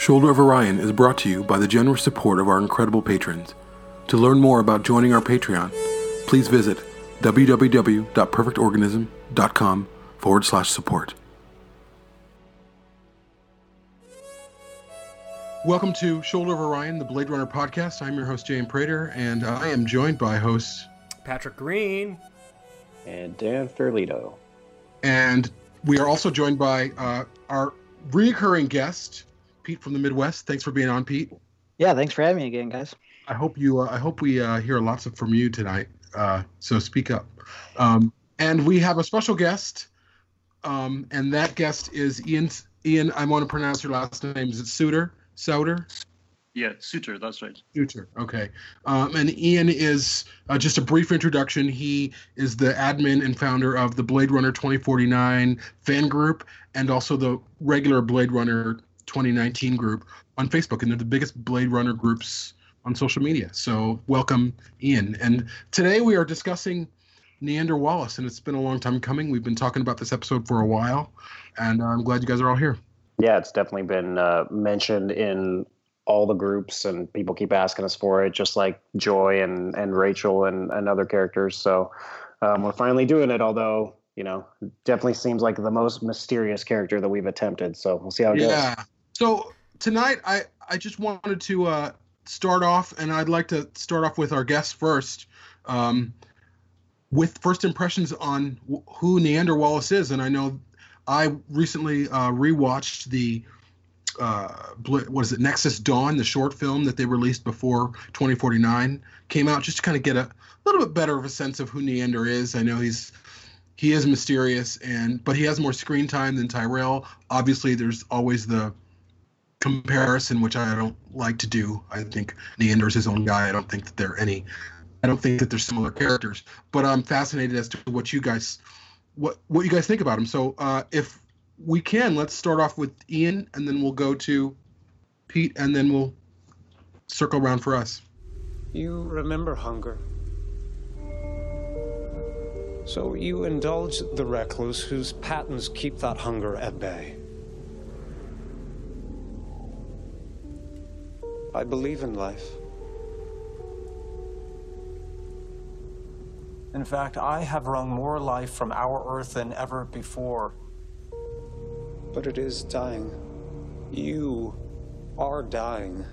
Shoulder of Orion is brought to you by the generous support of our incredible patrons. To learn more about joining our Patreon, please visit www.perfectorganism.com forward slash support. Welcome to Shoulder of Orion, the Blade Runner podcast. I'm your host, Jamie Prater, and I am joined by hosts Patrick Green and Dan Fairlito. And we are also joined by uh, our recurring guest, Pete from the Midwest. Thanks for being on, Pete. Yeah, thanks for having me again, guys. I hope you. Uh, I hope we uh, hear lots of from you tonight. Uh, so speak up. Um, and we have a special guest, um, and that guest is Ian. Ian, I want to pronounce your last name. Is it Suter? Souter? Yeah, Suter, that's right. Suter, okay. Um, and Ian is uh, just a brief introduction. He is the admin and founder of the Blade Runner 2049 fan group and also the regular Blade Runner 2019 group on Facebook. And they're the biggest Blade Runner groups on social media. So welcome, Ian. And today we are discussing Niander Wallace, and it's been a long time coming. We've been talking about this episode for a while, and I'm glad you guys are all here. Yeah, it's definitely been uh, mentioned in all the groups, and people keep asking us for it, just like Joi and and Rachael and, and other characters. So um, we're finally doing it. Although you know, definitely seems like the most mysterious character that we've attempted. So we'll see how it yeah. goes. So tonight, I I just wanted to uh, start off, and I'd like to start off with our guests first. Um, with first impressions on who Niander Wallace is, and I know I recently uh, rewatched the uh, what is it, Nexus Dawn, the short film that they released before 2049 came out, just to kind of get a little bit better of a sense of who Niander is. I know he's he is mysterious, and but he has more screen time than Tyrell. Obviously, there's always the comparison, which I don't like to do. I think Niander is his own guy. I don't think that they're any. I don't think that they're similar characters, but I'm fascinated as to what you guys what what you guys think about him. So uh, if we can, let's start off with Ian, and then we'll go to Pete, and then we'll circle around for us. You remember hunger. So you indulge the recluse whose patents keep that hunger at bay. I believe in life. In fact, I have wrung more life from our Earth than ever before. But it is dying. You are dying.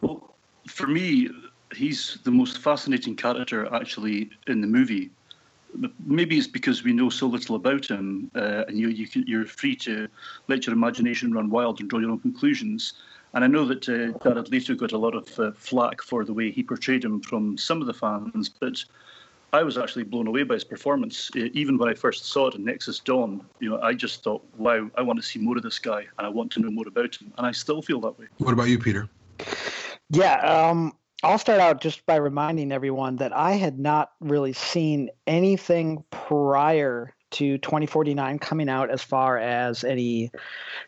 Well, for me, he's the most fascinating character actually in the movie. Maybe it's because we know so little about him, uh, and you, you you're free to let your imagination run wild and draw your own conclusions. And I know that uh, Jared Leto got a lot of uh, flack for the way he portrayed him from some of the fans, but I was actually blown away by his performance. Uh, even when I first saw it in Nexus Dawn, you know, I just thought, "Wow, I want to see more of this guy, and I want to know more about him." And I still feel that way. What about you, Peter? Yeah, um, I'll start out just by reminding everyone that I had not really seen anything prior to 2049 coming out as far as any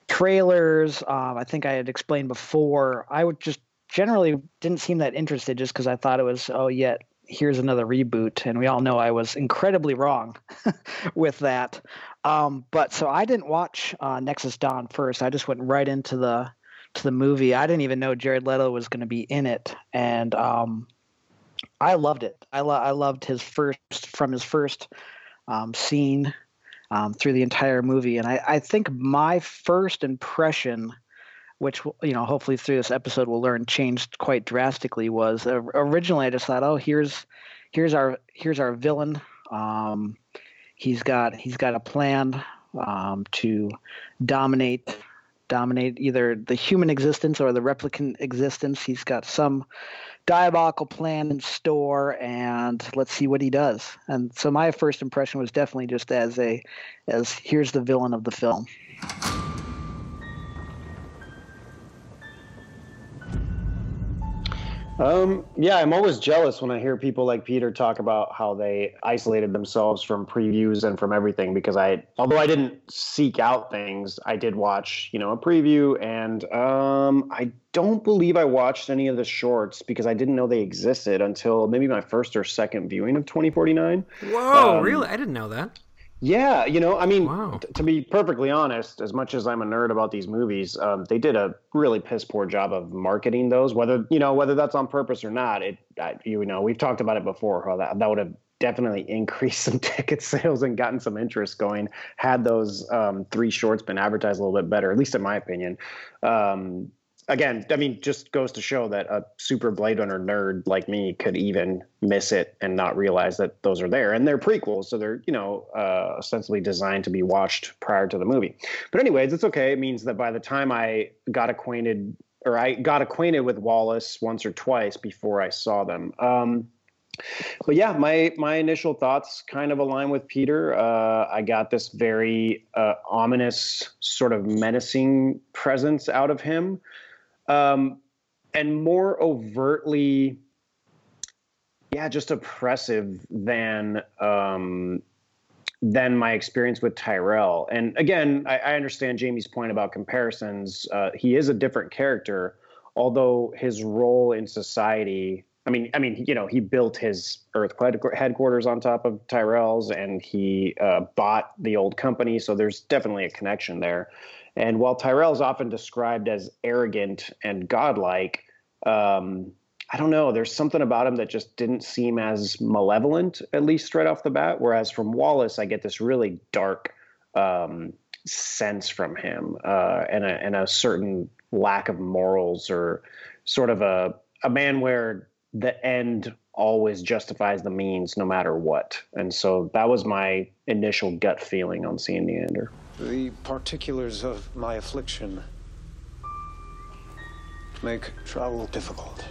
trailers. Um, I think I had explained before. I would just generally didn't seem that interested just because I thought it was, oh, yet here's another reboot. And we all know I was incredibly wrong with that. Um, but so I didn't watch uh, Nexus Dawn first. I just went right into the the movie. I didn't even know Jared Leto was going to be in it, and um, I loved it. I, lo- I loved his first from his first um, scene um, through the entire movie. And I, I think my first impression, which you know, hopefully through this episode we'll learn changed quite drastically, was uh, originally I just thought, oh, here's here's our here's our villain. Um, he's got he's got a plan um, to dominate dominate either the human existence or the replicant existence. He's got some diabolical plan in store and let's see what he does and so my first impression was definitely just as a as here's the villain of the film Um, yeah, I'm always jealous when I hear people like Peter talk about how they isolated themselves from previews and from everything because I, although I didn't seek out things, I did watch, you know, a preview and um, I don't believe I watched any of the shorts because I didn't know they existed until maybe my first or second viewing of 2049. Whoa, um, really? I didn't know that. Yeah, you know, I mean, Wow. t- to be perfectly honest, as much as I'm a nerd about these movies, um, they did a really piss poor job of marketing those. Whether you know whether that's on purpose or not, it I, you know we've talked about it before. How that that would have definitely increased some ticket sales and gotten some interest going had those um, three shorts been advertised a little bit better, at least in my opinion. Um, again, I mean, just goes to show that a super Blade Runner nerd like me could even miss it and not realize that those are there. And they're prequels, so they're you know uh, ostensibly designed to be watched prior to the movie. But anyways, it's okay. It means that by the time I got acquainted, or I got acquainted with Wallace once or twice before I saw them. Um, but yeah, my my initial thoughts kind of align with Peter. Uh, I got this very uh, ominous, sort of menacing presence out of him, um, and more overtly, yeah, just oppressive than um, than my experience with Tyrell. And again, I, I understand Jamie's point about comparisons. Uh, he is a different character, although his role in society. I mean, I mean, you know, he built his Earth head- headquarters on top of Tyrell's, and he uh, bought the old company. So there's definitely a connection there. And while Tyrell is often described as arrogant and godlike, um, I don't know. There's something about him that just didn't seem as malevolent, at least right off the bat. Whereas from Wallace, I get this really dark um, sense from him, uh, and a and a certain lack of morals, or sort of a a man where the end always justifies the means, no matter what. And so that was my initial gut feeling on seeing Niander. The particulars of my affliction make travel difficult.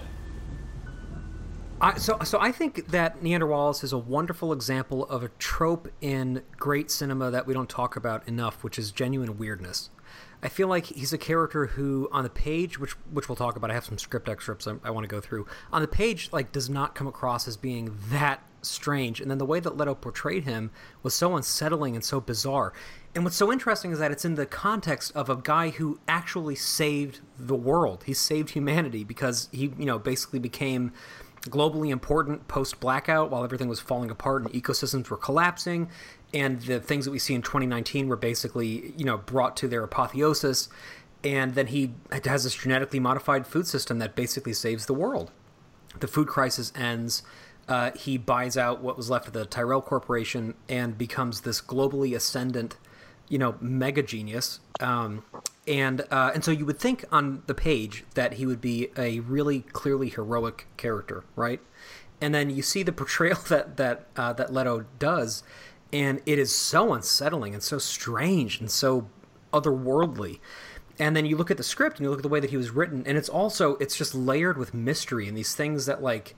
I, so, so I think that Niander Wallace is a wonderful example of a trope in great cinema that we don't talk about enough, which is genuine weirdness. I feel like he's a character who, on the page, which which we'll talk about, I have some script excerpts I, I want to go through. On the page, like, does not come across as being that strange, and then the way that Leto portrayed him was so unsettling and so bizarre. And what's so interesting is that it's in the context of a guy who actually saved the world. He saved humanity because he, you know, basically became globally important post blackout while everything was falling apart and ecosystems were collapsing. And the things that we see in 2019 were basically you know brought to their apotheosis. And then he has this genetically modified food system that basically saves the world. The food crisis ends. Uh, he buys out what was left of the tyrell corporation and becomes this globally ascendant you know mega genius um, and uh, and so you would think on the page that he would be a really clearly heroic character, right? And then you see the portrayal that that uh, that Leto does, and it is so unsettling and so strange and so otherworldly. And then you look at the script and you look at the way that he was written, and it's also it's just layered with mystery and these things that like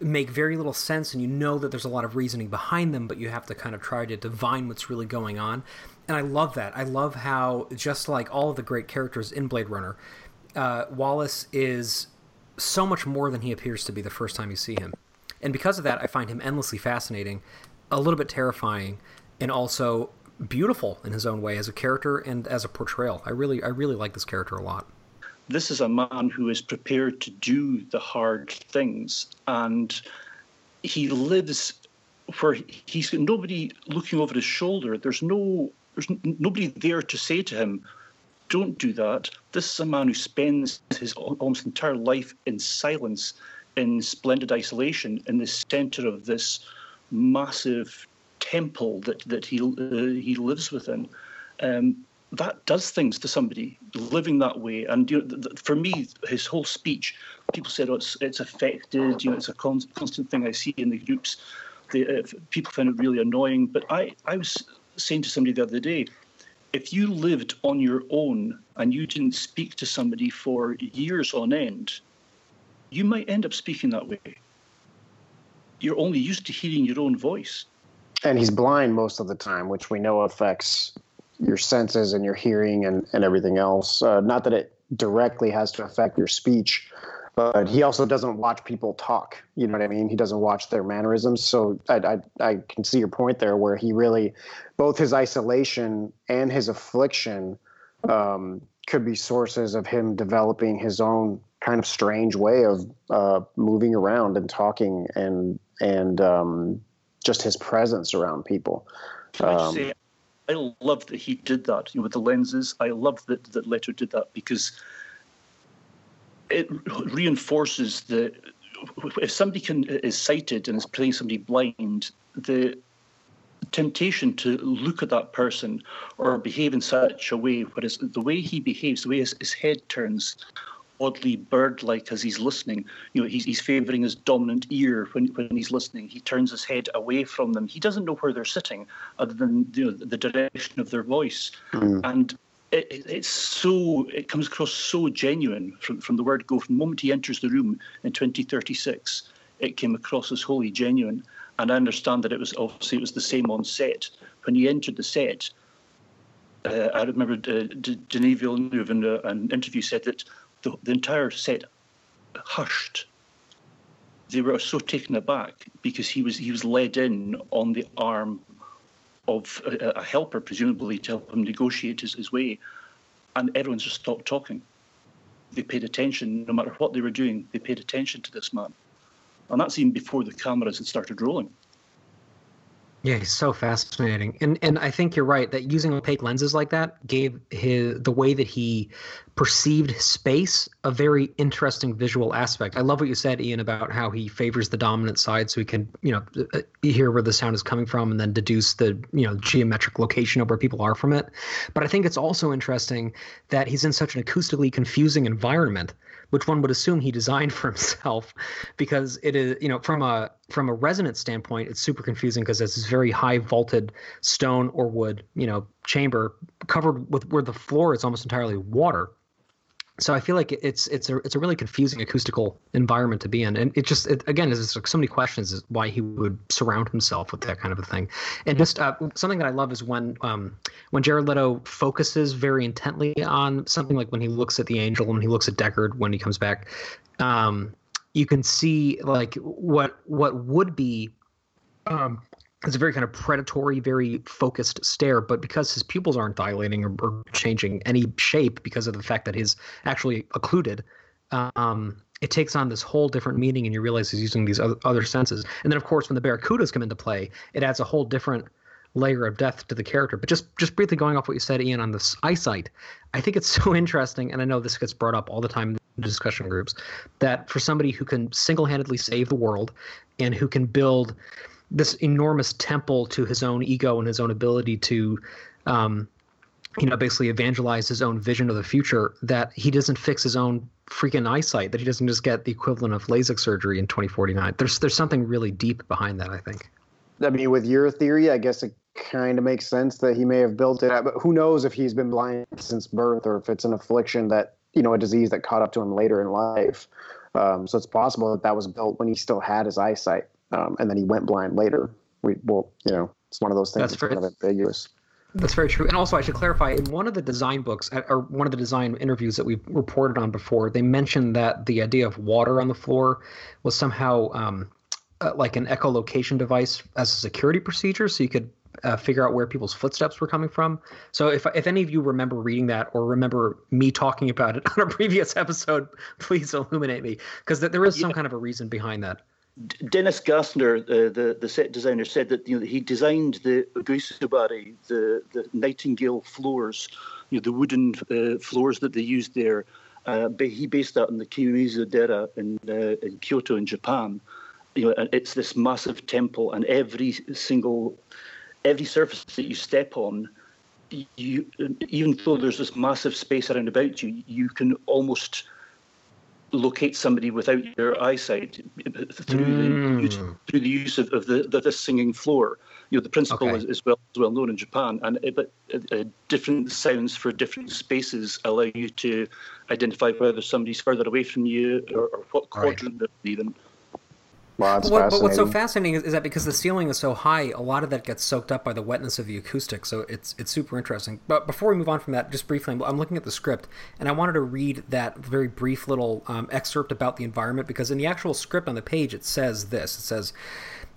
make very little sense and you know that there's a lot of reasoning behind them but you have to kind of try to divine what's really going on and i love that. I love how just like all of the great characters in blade runner uh, wallace is so much more than he appears to be the first time you see him. And because of that i find him endlessly fascinating a little bit terrifying and also beautiful in his own way as a character and as a portrayal. I really i really like this character a lot. This is a man who is prepared to do the hard things and he lives where he's got nobody looking over his shoulder. There's no there's n- nobody there to say to him don't do that this is a man who spends his almost entire life in silence in splendid isolation in the center of this massive temple that that he uh, he lives within um, that does things to somebody living that way. And you know, th- th- for me, his whole speech, people said, "Oh, it's it's affected." You know, it's a con- constant thing I see in the groups. The, uh, people find it really annoying. But I, I was saying to somebody the other day, if you lived on your own and you didn't speak to somebody for years on end, you might end up speaking that way. You're only used to hearing your own voice. And he's blind most of the time, which we know affects your senses and your hearing and, and everything else. Uh, not that it directly has to affect your speech, but he also doesn't watch people talk. You know what I mean? He doesn't watch their mannerisms. So I, I, I can see your point there, where he really, both his isolation and his affliction, um, could be sources of him developing his own kind of strange way of uh, moving around and talking and and um, just his presence around people. I say, I love that he did that you know, with the lenses. I love that that Leto did that because it reinforces the if somebody can is sighted and is playing somebody blind, the temptation to look at that person or behave in such a way, whereas the way he behaves, the way his, his head turns, oddly bird-like as he's listening. You know, he's, he's favouring his dominant ear when, when he's listening. He turns his head away from them. He doesn't know where they're sitting, other than you know, the direction of their voice. Mm. And it, it, it's so it comes across so genuine from, from the word go. From the moment he enters the room in 2036, it came across as wholly genuine. And I understand that it was obviously it was the same on set. When he entered the set, uh, I remember uh, Denis Villeneuve in an interview said that the, the entire set hushed. They were so taken aback because he was he was led in on the arm of a, a helper, presumably to help him negotiate his, his way, and everyone just stopped talking. They paid attention, no matter what they were doing. They paid attention to this man, and that's even before the cameras had started rolling. Yeah, he's so fascinating, and and I think you're right that using opaque lenses like that gave his the way that he perceived space a very interesting visual aspect. I love what you said, Ian, about how he favors the dominant side, so he can you know uh, hear where the sound is coming from, and then deduce the you know geometric location of where people are from it. But I think it's also interesting that he's in such an acoustically confusing environment which one would assume he designed for himself because it is you know from a from a resonance standpoint it's super confusing because it's this very high vaulted stone or wood you know chamber covered with where the floor is almost entirely water so I feel like it's it's a it's a really confusing acoustical environment to be in, and it just it, again is like so many questions is why he would surround himself with that kind of a thing, and just uh, something that I love is when um, when Jared Leto focuses very intently on something like when he looks at the angel when he looks at Deckard when he comes back, um, you can see like what what would be um, it's a very kind of predatory, very focused stare. But because his pupils aren't dilating or, or changing any shape because of the fact that he's actually occluded, um, it takes on this whole different meaning, and you realize he's using these other, other senses. And then, of course, when the barracudas come into play, it adds a whole different layer of depth to the character. But just just briefly going off what you said, Ian, on this eyesight, I think it's so interesting, and I know this gets brought up all the time in discussion groups, that for somebody who can single-handedly save the world and who can build this enormous temple to his own ego and his own ability to um, you know basically evangelize his own vision of the future that he doesn't fix his own freaking eyesight that he doesn't just get the equivalent of LASIK surgery in 2049 there's there's something really deep behind that i think. I mean with your theory i guess it kind of makes sense that he may have built it but who knows if he's been blind since birth or if it's an affliction that you know a disease that caught up to him later in life. Um, so it's possible that that was built when he still had his eyesight um, and then he went blind later. We well, you know, it's one of those things that's, that's kind of ambiguous. That's very true. And also, I should clarify in one of the design books uh, or one of the design interviews that we've reported on before, they mentioned that the idea of water on the floor was somehow um, uh, like an echolocation device as a security procedure, so you could uh, figure out where people's footsteps were coming from. So if if any of you remember reading that or remember me talking about it on a previous episode, please illuminate me because there is some kind of a reason behind that. Dennis Gassner, uh, the the set designer, said that you know he designed the uguisubari, the the Nightingale floors, you know the wooden uh, floors that they used there. Uh, he based that on the Kiyomizu-dera in uh, in Kyoto in Japan. You know, it's this massive temple, and every single every surface that you step on, you even though there's this massive space around about you, you can almost locate somebody without your eyesight through mm. the use, through the use of, of the, the, the singing floor. You know, the principle okay. is, is, well is well known in Japan, and it, but uh, different sounds for different spaces allow you to identify whether somebody's further away from you or, or what quadrant right. they're in. What, but, what's so fascinating is, is, that because the ceiling is so high, a lot of that gets soaked up by the wetness of the acoustic. So it's it's super interesting. But before we move on from that, just briefly, I'm, I'm looking at the script, and I wanted to read that very brief little um, excerpt about the environment because in the actual script on the page it says this. It says,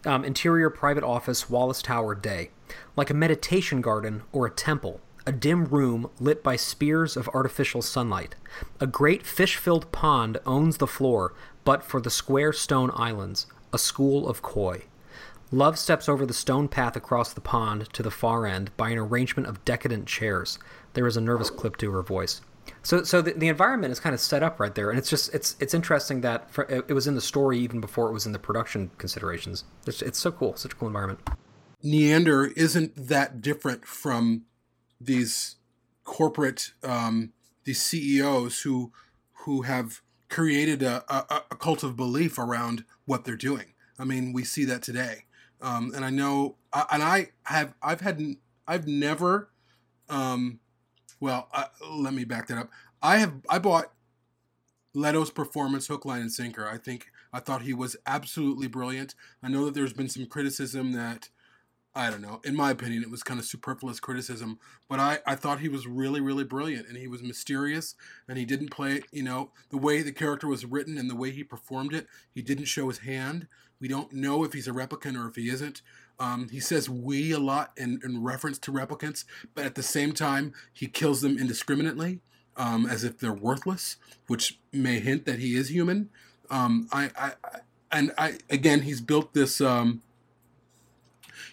um, "Interior private office, Wallace Tower, day, like a meditation garden or a temple." a dim room lit by spears of artificial sunlight. A great fish filled pond owns the floor, but for the square stone islands, a school of koi. Luv steps over the stone path across the pond to the far end by an arrangement of decadent chairs. There is a nervous clip to her voice. So, so the, the environment is kind of set up right there, and it's just it's it's interesting that for, it was in the story even before it was in the production considerations. It's, it's so cool, such a cool environment. Niander isn't that different from these corporate um, these CEOs who who have created a, a, a, cult of belief around what they're doing. I mean, we see that today, um, and I know, and I have I've had I've never, um, well, uh, let me back that up. I have I bought Leto's performance hook, line, and sinker. I think I thought he was absolutely brilliant. I know that there's been some criticism that I don't know. In my opinion, it was kind of superfluous criticism, but I, I thought he was really, really brilliant and he was mysterious and he didn't play, you know, the way the character was written and the way he performed it. He didn't show his hand. We don't know if he's a replicant or if he isn't. Um, he says we a lot in, in reference to replicants, but at the same time, he kills them indiscriminately um, as if they're worthless, which may hint that he is human. Um, I, I, and I, again, he's built this, um,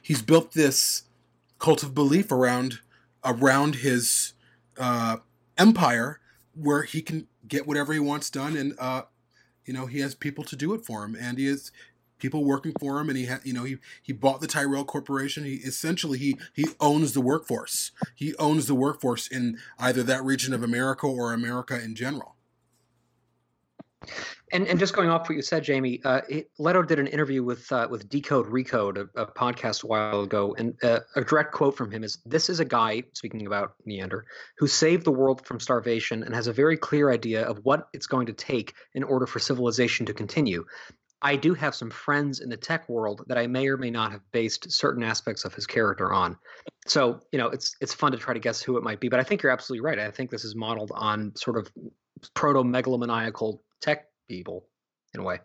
he's built this cult of belief around around his uh, empire where he can get whatever he wants done and uh, you know he has people to do it for him and he has people working for him and he you know he he bought the Tyrell corporation. He essentially he he owns the workforce. He owns the workforce in either that region of America or America in general and and just going off what you said, Jamie, uh, Leto did an interview with uh, with Decode Recode, a, a, podcast a while ago, and uh, a direct quote from him is: "This is a guy speaking about Niander who saved the world from starvation and has a very clear idea of what it's going to take in order for civilization to continue." I do have some friends in the tech world that I may or may not have based certain aspects of his character on. So, you know, it's it's fun to try to guess who it might be, but I think you're absolutely right. I think this is modeled on sort of proto megalomaniacal tech people in a way.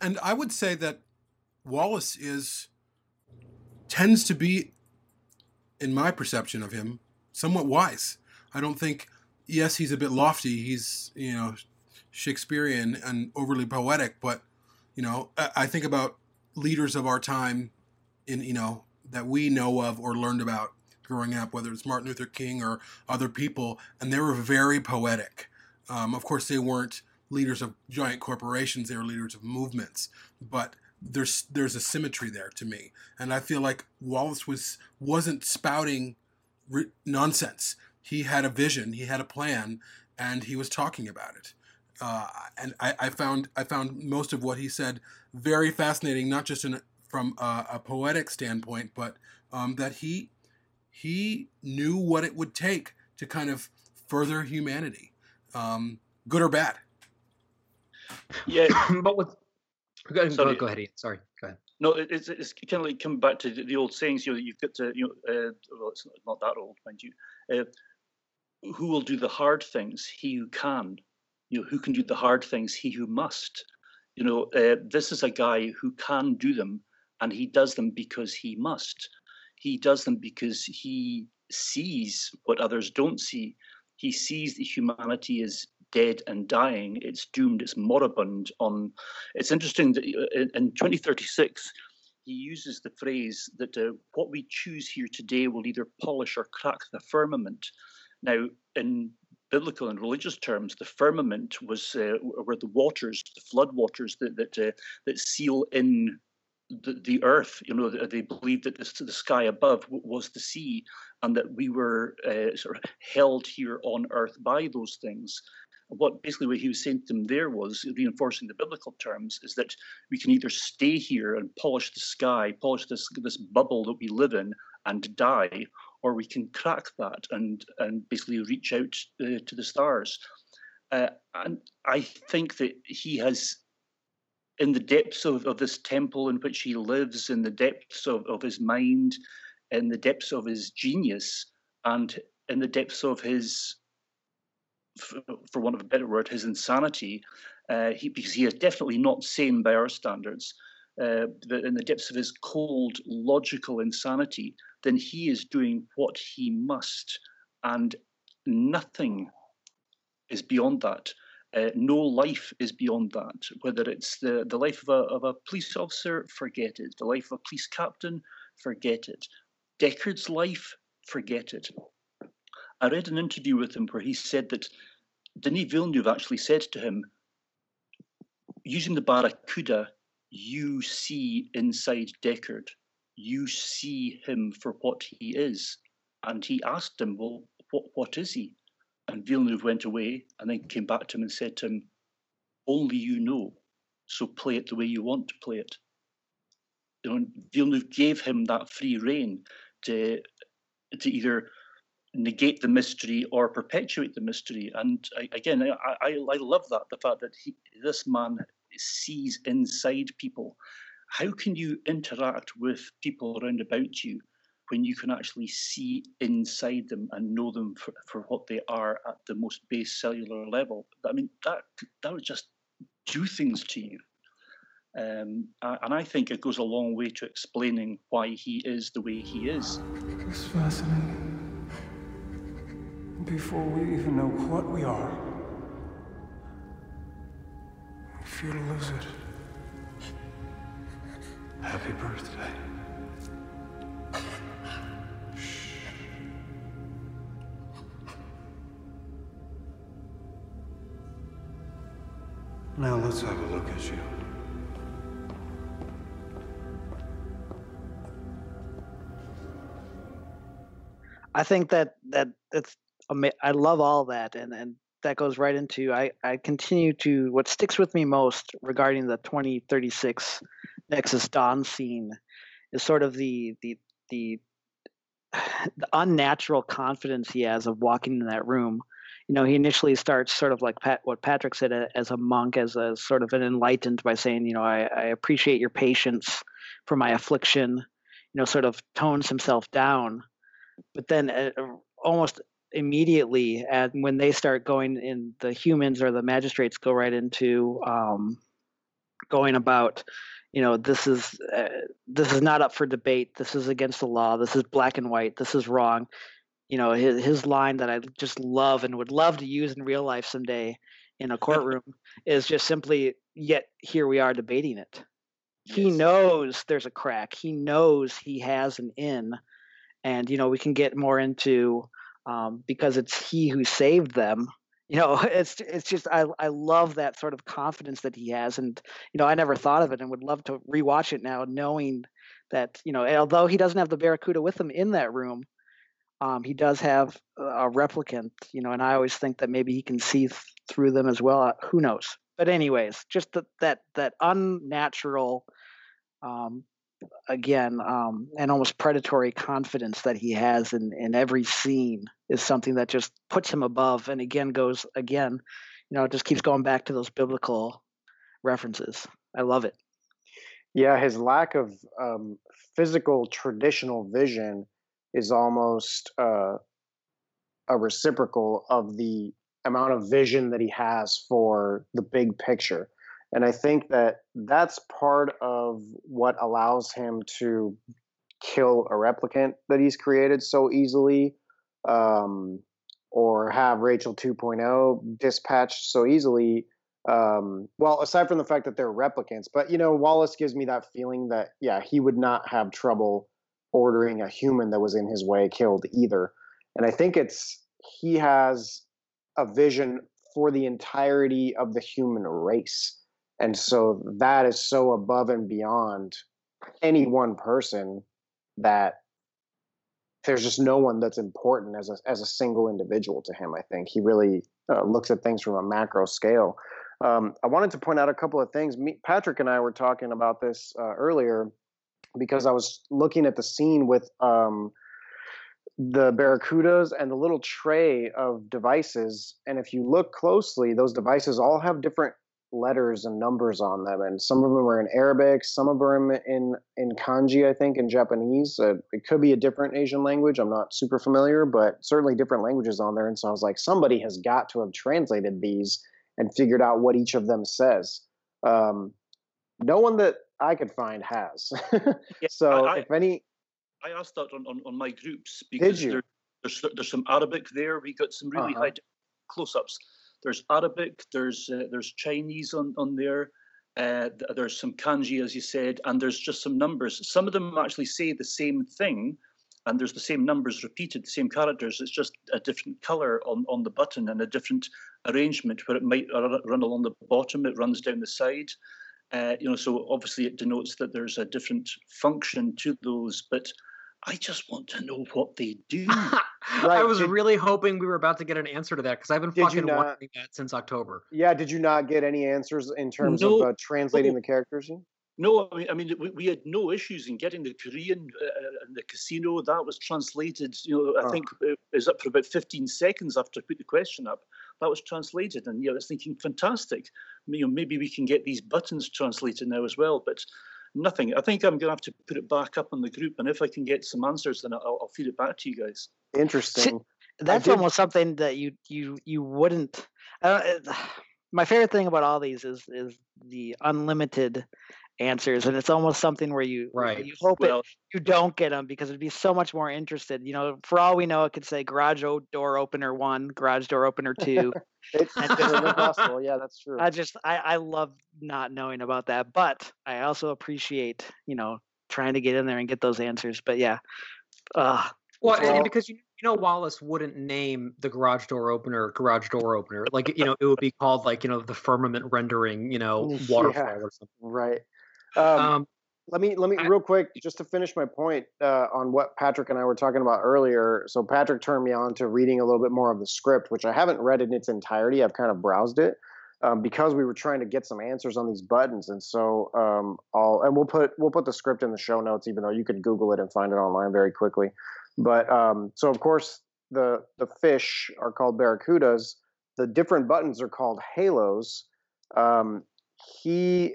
And I would say that Wallace is tends to be, in my perception of him, somewhat wise. I don't think. Yes, he's a bit lofty. He's you know Shakespearean and overly poetic, but you know I think about leaders of our time, in you know that we know of or learned about growing up, whether it's Martin Luther King or other people, and they were very poetic. Um, of course, they weren't leaders of giant corporations; they were leaders of movements. But there's there's a symmetry there to me, and I feel like Wallace was wasn't spouting re- nonsense. He had a vision, he had a plan, and he was talking about it. Uh, and I, I, found I found most of what he said very fascinating, not just in, from a, a poetic standpoint, but um, that he he knew what it would take to kind of further humanity um, good or bad. Yeah, but with go, Sorry. go, go ahead, Ian. Sorry, go ahead. No, it's it's kind of like coming back to the, the old sayings. You know, you've got to you know, uh, well, it's not that old, mind you. Uh, who will do the hard things? He who can. You know, who can do the hard things? He who must. You know, uh, this is a guy who can do them, and he does them because he must. He does them because he sees what others don't see. He sees that humanity is dead and dying. It's doomed. It's moribund. On it's interesting that uh, in 2036 he uses the phrase that uh, what we choose here today will either polish or crack the firmament. Now, in biblical and religious terms, the firmament was uh, were the waters, the flood waters that that uh, that seal in the, the earth. You know, they believed that the, the sky above was the sea, and that we were uh, sort of held here on earth by those things what basically what he was saying to them there was reinforcing the biblical terms is that we can either stay here and polish the sky, polish this this bubble that we live in and die, or we can crack that and and basically reach out uh, to the stars. Uh, and I think that he has, in the depths of, of this temple in which he lives, in the depths of, of his mind, in the depths of his genius, and in the depths of his for want of a better word, his insanity, uh, he, because he is definitely not sane by our standards, uh, in the depths of his cold, logical insanity, then he is doing what he must, and nothing is beyond that. Uh, no life is beyond that. Whether it's the, the life of a, of a police officer, forget it. The life of a police captain, forget it. Deckard's life, forget it. I read an interview with him where he said that Denis Villeneuve actually said to him, using the Barracuda, you see inside Deckard. You see him for what he is. And he asked him, Well, what, what is he? And Villeneuve went away and then came back to him and said to him, Only you know. So play it the way you want to play it. Know, Villeneuve gave him that free rein to, to either negate the mystery or perpetuate the mystery. And I, again, I, I, I love that the fact that he, this man sees inside people. How can you interact with people around about you when you can actually see inside them and know them for, for what they are at the most base cellular level? I mean, that that would just do things to you. Um, and I think it goes a long way to explaining why he is the way he is. It's fascinating. Before we even know what we are, we fear to lose it. Happy birthday. Now let's have a look at you. I think that that it's I love all that, and and that goes right into I I continue to what sticks with me most regarding the 2036 Nexus Dawn scene is sort of the the the the unnatural confidence he has of walking in that room. You know, he initially starts sort of like Pat, what Patrick said as a monk, as a sort of an enlightened by saying, you know, I, I appreciate your patience for my affliction. You know, sort of tones himself down, but then uh, almost immediately and when they start going in the humans or the magistrates go right into um, going about you know this is uh, this is not up for debate this is against the law this is black and white this is wrong. You know his, his line that i just love and would love to use in real life someday in a courtroom is just simply yet here we are debating it. Yes. he knows there's a crack. He knows he has an in and you know we can get more into um, because it's he who saved them. You know, it's it's just I I love that sort of confidence that he has, and you know I never thought of it, and would love to rewatch it now, knowing that you know although he doesn't have the Barracuda with him in that room, um, he does have a replicant. You know, and I always think that maybe he can see th- through them as well. Who knows? But anyways, just the, that that unnatural um, again um, an almost predatory confidence that he has in, in every scene is something that just puts him above and again goes again you know it just keeps going back to those biblical references. I love it. Yeah his lack of um, physical traditional vision is almost uh, a reciprocal of the amount of vision that he has for the big picture and I think that that's part of what allows him to kill a replicant that he's created so easily, um, or have Rachael 2.0 dispatched so easily. Um, well, aside from the fact that they're replicants, but you know, Wallace gives me that feeling that yeah, he would not have trouble ordering a human that was in his way killed either. And I think it's he has a vision for the entirety of the human race and so that is so above and beyond any one person that there's just no one that's important as a as a single individual to him. I think he really uh, looks at things from a macro scale. Um, I wanted to point out a couple of things. Me, Patrick and I were talking about this uh, earlier because I was looking at the scene with um, the barracudas and the little tray of devices. And if you look closely, those devices all have different letters and numbers on them, and some of them are in Arabic, some of them are in in kanji, I think, in Japanese. Uh, it could be a different Asian language. I'm not super familiar, but certainly different languages on there. And so I was like, somebody has got to have translated these and figured out what each of them says. Um, no one that I could find has. yeah, so I, if any, I asked that on, on, on my groups because there, there's there's some Arabic there. We got some really uh-huh. high close-ups there's Arabic, there's uh, there's Chinese on on there. Uh, there's some kanji, as you said, and there's just some numbers. Some of them actually say the same thing, and there's the same numbers repeated, the same characters. It's just a different color on, on the button and a different arrangement where it might run along the bottom, it runs down the side. Uh, you know, so obviously it denotes that there's a different function to those, but I just want to know what they do. I was did, really hoping we were about to get an answer to that because I've been fucking not, wanting that since October. Yeah, did you not get any answers in terms no, of uh, translating no. the characters? No, I mean, I mean, we, we had no issues in getting the Korean uh, uh the casino. That was translated. You know, I oh. think it was up for about 15 seconds after I put the question up. That was translated, and yeah, I was thinking, fantastic. You know, maybe we can get these buttons translated now as well. But nothing. I think I'm going to have to put it back up on the group, and if I can get some answers, then I'll, I'll feed it back to you guys. Interesting. That's almost something that you you you wouldn't. Uh, my favorite thing about all these is is the unlimited answers and it's almost something where you right. you hope well, it, you don't get them because it'd be so much more interested you know for all we know it could say garage door opener one garage door opener two. It's possible yeah that's true. I just I, I love not knowing about that but i also appreciate you know trying to get in there and get those answers but yeah. Uh well, and because you, you know Wallace wouldn't name the garage door opener garage door opener like you know it would be called like you know the firmament rendering you know waterfall yeah, or something. right um, um, let me let me real quick just to finish my point uh, on what Patrick and I were talking about earlier. So Patrick turned me on to reading a little bit more of the script, which I haven't read in its entirety. I've kind of browsed it um, because we were trying to get some answers on these buttons, and so um, I'll and we'll put we'll put the script in the show notes, even though you could Google it and find it online very quickly. But um, so of course the the fish are called barracudas. The different buttons are called halos. Um, he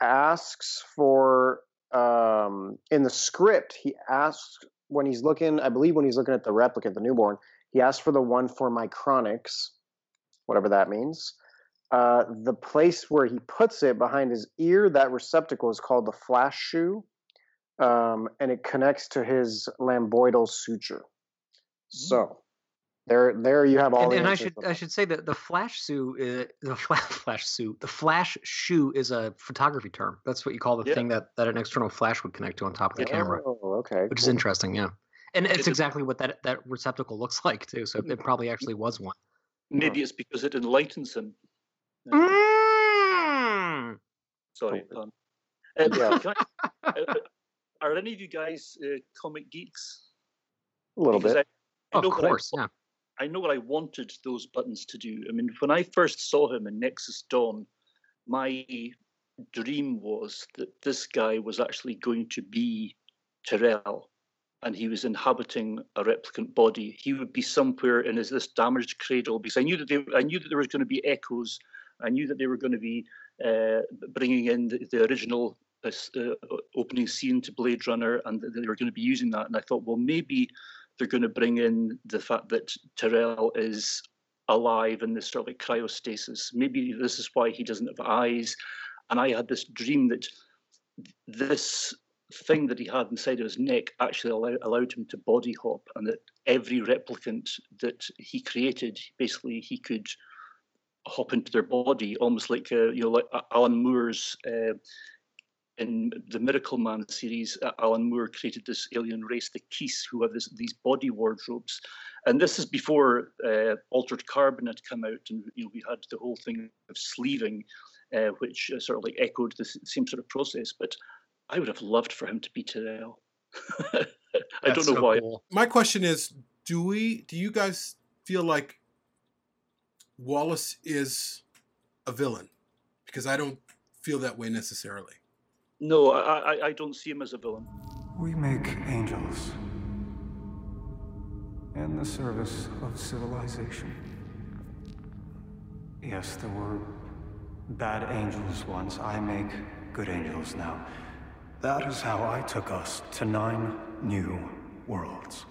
asks for um, in the script. He asks when he's looking. I believe when he's looking at the replicant, the newborn, he asks for the one for Micronics, whatever that means. Uh, the place where he puts it behind his ear, that receptacle is called the flash shoe, um, and it connects to his lambdoidal suture. So there, there you have all. And, the and I should, I should say that the flash shoe, is, the flash shoe, the flash shoe is a photography term. That's what you call the yeah. thing that that an external flash would connect to on top of the oh, camera. Oh, okay. Which cool. is interesting, yeah. And it's, exactly what that that receptacle looks like too. So it probably actually was one. Maybe it's because it enlightens him. Mm. Sorry, pun. Uh, yeah. I, uh, are any of you guys uh, comic geeks? A little because bit. I, I of course, yeah. I know what I wanted those buttons to do. I mean, when I first saw him in Nexus Dawn, my dream was that this guy was actually going to be Tyrell and he was inhabiting a replicant body. He would be somewhere in his, this damaged cradle because I knew that they, I knew that there was going to be echoes. I knew that they were going to be uh, bringing in the, the original uh, uh opening scene to Blade Runner, and they were going to be using that. And I thought, well, maybe they're going to bring in the fact that Tyrell is alive in this sort of like cryostasis. Maybe this is why he doesn't have eyes. And I had this dream that this thing that he had inside of his neck actually allow, allowed him to body hop, and that every replicant that he created, basically, he could hop into their body, almost like uh, you know, like Alan Moore's uh, in the Miracleman series, uh, Alan Moore created this alien race, the Qys, who have this, these body wardrobes. And this is before uh, Altered Carbon had come out, and you know we had the whole thing of sleeving, uh, which uh, sort of like echoed the same sort of process. But I would have loved for him to be Tyrell. I don't know so why. Cool. My question is: Do we? Do you guys feel like Wallace is a villain? Because I don't feel that way necessarily. No, I, I, I don't see him as a villain. We make angels in the service of civilization. Yes, there were bad angels once. I make good angels now. That is how I took us to nine new worlds.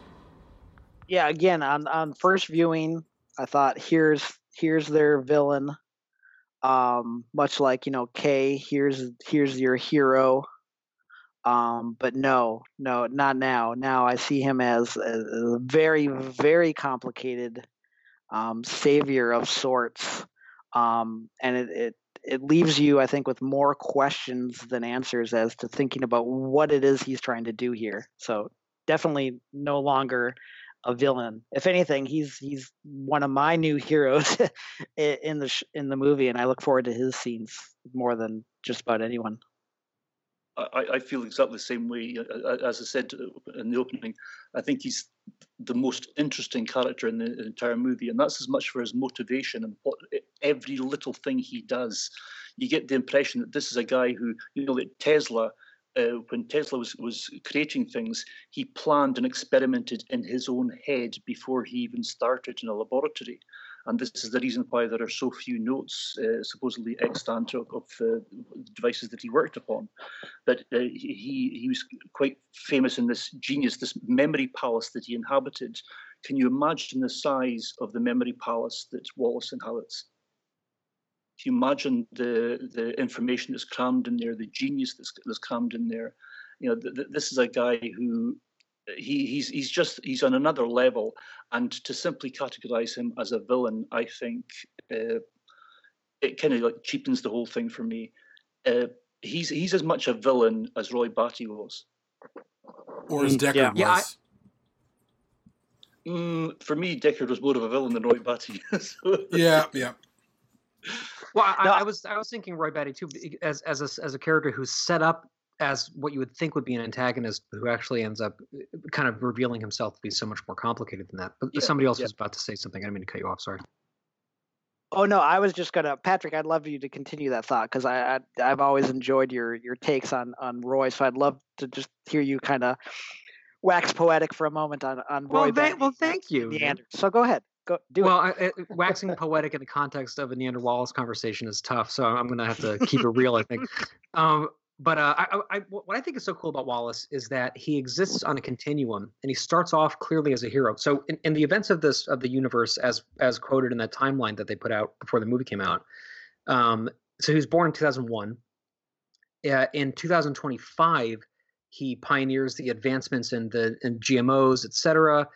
Yeah, again, on, on first viewing, I thought here's here's their villain um, much like you know Kay, here's here's your hero. Um, but no, no, not now. Now I see him as a, a very, very complicated um, savior of sorts, um, and it, it it leaves you, I think, with more questions than answers as to thinking about what it is he's trying to do here. So definitely no longer a villain. If anything, he's he's one of my new heroes in the in the movie, and I look forward to his scenes more than just about anyone. I, I feel exactly the same way. Uh, uh, uh, as I said in the opening, I think he's the most interesting character in the entire movie, and that's as much for his motivation and what every little thing he does. You get the impression that this is a guy who, you know, like Tesla. Uh, when Tesla was, was creating things, he planned and experimented in his own head before he even started in a laboratory and this is the reason why there are so few notes, uh, supposedly extant, of, of uh, devices that he worked upon. But uh, he he was quite famous in this genius, this memory palace that he inhabited. Can you imagine the size of the memory palace that Wallace inhabits? Can you imagine the the information that's crammed in there, the genius that's, that's crammed in there? You know, th- th- this is a guy who he, he's he's just he's on another level, and to simply categorize him as a villain, I think uh, it kind of like cheapens the whole thing for me. Uh, he's he's as much a villain as Roy Batty was, or as Deckard yeah. was. Yeah, I, mm, for me, Deckard was more of a villain than Roy Batty. so. Yeah, yeah. Well, I, no, I, was I was thinking Roy Batty too, as as a, as a character who's set up as what you would think would be an antagonist who actually ends up uh, kind of revealing himself to be so much more complicated than that. But yeah, somebody else yeah. was about to say something. I didn't mean to cut you off. Sorry. Oh no, I was just gonna, Patrick. I'd love you to continue that thought because I, I have always enjoyed your your takes on on Roy. So I'd love to just hear you kind of wax poetic for a moment on on Roy. Well, well thank you. Niander. So go ahead. Go do well, it. Waxing poetic in the context of a Niander Wallace conversation is tough. So I'm gonna have to keep it real. I think. Um, but uh, I, I, what I think is so cool about Wallace is that he exists on a continuum, and he starts off clearly as a hero. So, in, in, the events of this of the universe, as as quoted in that timeline that they put out before the movie came out, um, so he was born in 2001. Uh, in 2025, he pioneers the advancements in the in GMOs, et cetera,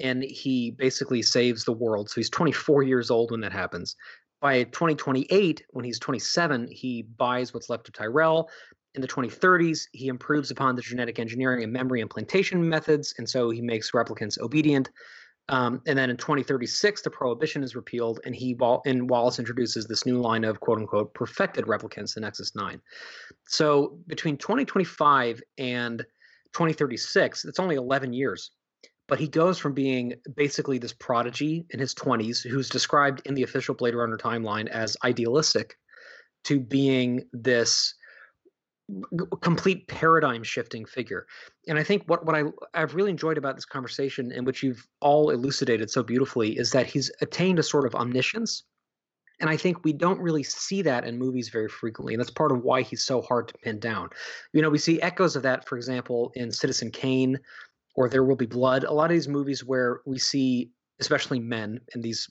and he basically saves the world. So he's 24 years old when that happens. By 2028, when he's 27, he buys what's left of Tyrell in the 2030s, he improves upon the genetic engineering and memory implantation methods, and so he makes replicants obedient. Um, and then in 2036, the prohibition is repealed, and he and Wallace introduces this new line of quote unquote perfected replicants, the Nexus Nine. So between 2025 and 2036, it's only 11 years. But he goes from being basically this prodigy in his 20s, who's described in the official Blade Runner timeline as idealistic, to being this complete paradigm shifting figure. And i think what, what I, i've really enjoyed about this conversation and which you've all elucidated so beautifully is that he's attained a sort of omniscience. And i think we don't really see that in movies very frequently and that's part of why he's so hard to pin down. You know we see echoes of that for example in citizen kane or there will be blood a lot of these movies where we see especially men in these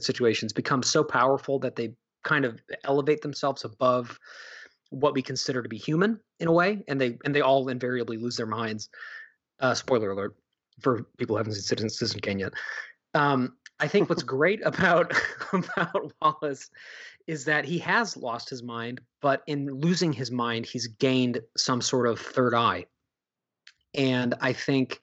situations become so powerful that they kind of elevate themselves above what we consider to be human in a way, and they and they all invariably lose their minds. Uh, spoiler alert for people who haven't seen Citizen, Citizen Kane yet. Um, I think what's great about about Wallace is that he has lost his mind, but in losing his mind, he's gained some sort of third eye. And I think,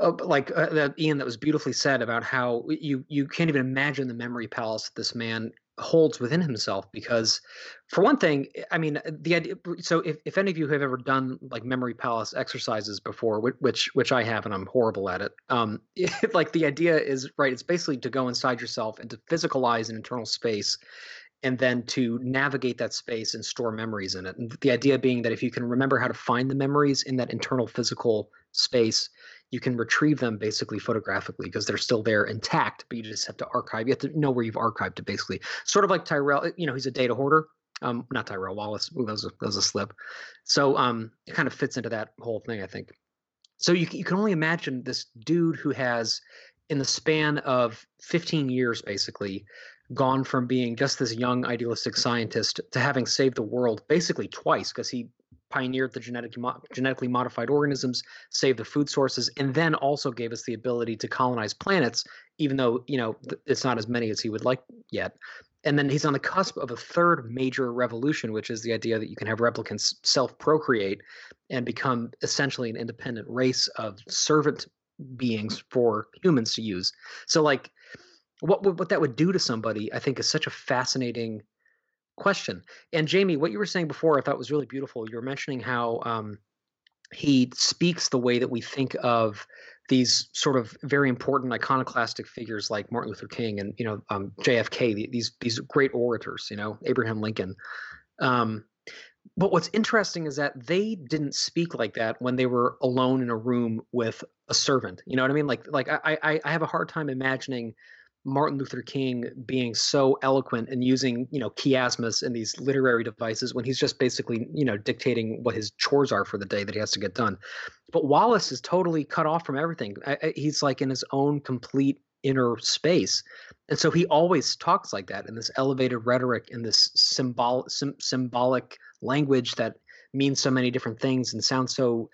uh, like uh, that Ian, that was beautifully said about how you you can't even imagine the memory palace this man holds within himself because for one thing i mean the idea so if, if any of you have ever done like memory palace exercises before which which i have and i'm horrible at it um it, like the idea is right it's basically to go inside yourself and to physicalize an internal space and then to navigate that space and store memories in it and the idea being that if you can remember how to find the memories in that internal physical space you can retrieve them basically photographically because they're still there intact, but you just have to archive. You have to know where you've archived it basically. Sort of like Tyrell, you know, he's a data hoarder. Um, not Tyrell Wallace. Ooh, that was a, that was a slip. So um, it kind of fits into that whole thing, I think. So you you can only imagine this dude who has, in the span of 15 years, basically, gone from being just this young idealistic scientist to having saved the world basically twice because he pioneered the genetic, genetically modified organisms, saved the food sources, and then also gave us the ability to colonize planets, even though you know it's not as many as he would like yet. And then he's on the cusp of a third major revolution, which is the idea that you can have replicants self-procreate and become essentially an independent race of servant beings for humans to use. So, like, what what that would do to somebody, I think, is such a fascinating question. And Jamie, what you were saying before, I thought was really beautiful. You were mentioning how um, he speaks the way that we think of these sort of very important iconoclastic figures like Martin Luther King and you know um, JFK, these these great orators, you know Abraham Lincoln. Um, but what's interesting is that they didn't speak like that when they were alone in a room with a servant. You know what I mean? Like like I I, I have a hard time imagining Martin Luther King being so eloquent and using, you know, chiasmus and these literary devices when he's just basically, you know, dictating what his chores are for the day that he has to get done. But Wallace is totally cut off from everything. he's like in his own complete inner space. And so he always talks like that in this elevated rhetoric in this symbol, sim- symbolic language that means so many different things and sounds so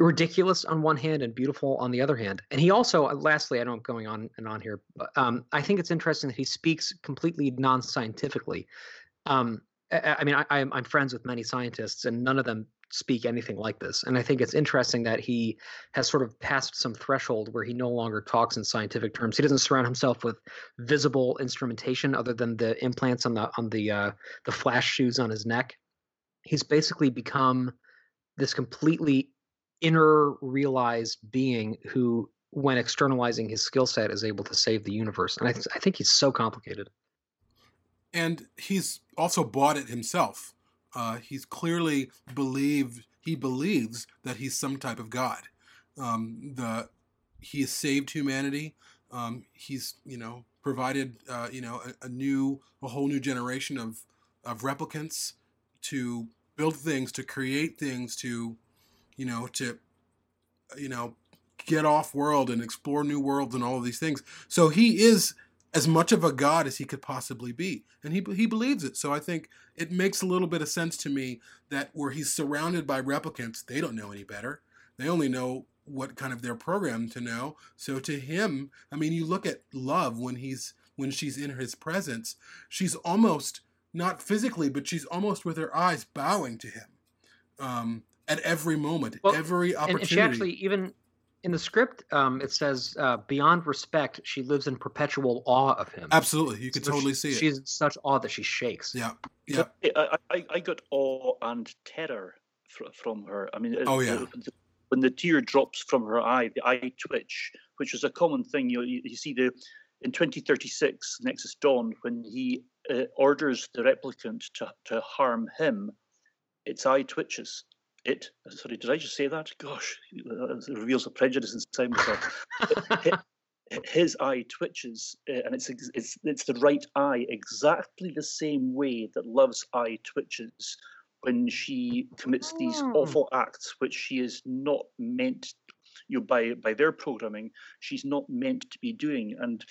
ridiculous on one hand and beautiful on the other hand. And he also, uh, lastly, I I'm going on and on here, but um, I think it's interesting that he speaks completely non-scientifically. Um, I, I, mean, I, I'm friends with many scientists, and none of them speak anything like this. And I think it's interesting that he has sort of passed some threshold where he no longer talks in scientific terms. He doesn't surround himself with visible instrumentation other than the implants on the on the uh, the flash shoes on his neck. He's basically become this completely inner realized being who when externalizing his skill set is able to save the universe and I, th- I think he's so complicated. And he's also bought it himself. Uh, he's clearly believed he believes that he's some type of god. Um, the he has saved humanity. Um, he's you know provided uh, you know a, a, new a whole new generation of of replicants to build things to create things to you know, to, you know, get off world and explore new worlds and all of these things. So he is as much of a god as he could possibly be, and he he believes it. So I think it makes a little bit of sense to me that where he's surrounded by replicants, they don't know any better. They only know what kind of they're programmed to know. So to him, I mean, you look at Luv when he's when she's in his presence, she's almost not physically, but she's almost with her eyes bowing to him. Um, at every moment, well, every opportunity. And, and she actually even in the script, um, it says uh, beyond respect, she lives in perpetual awe of him. Absolutely, you can so totally she, see it. She's in such awe that she shakes. Yeah, yeah. I, I, I got awe and terror from her. I mean, oh yeah. When the tear drops from her eye, the eye twitch, which is a common thing. You you, you see the in 2036 Nexus Dawn when he uh, orders the replicant to to harm him, its eye twitches it. Sorry, did I just say that? Gosh, it reveals a prejudice inside myself. his eye twitches, uh, and it's it's it's the right eye, exactly the same way that Luv's eye twitches when she commits these oh. awful acts, which she is not meant. You know, by by their programming, she's not meant to be doing, and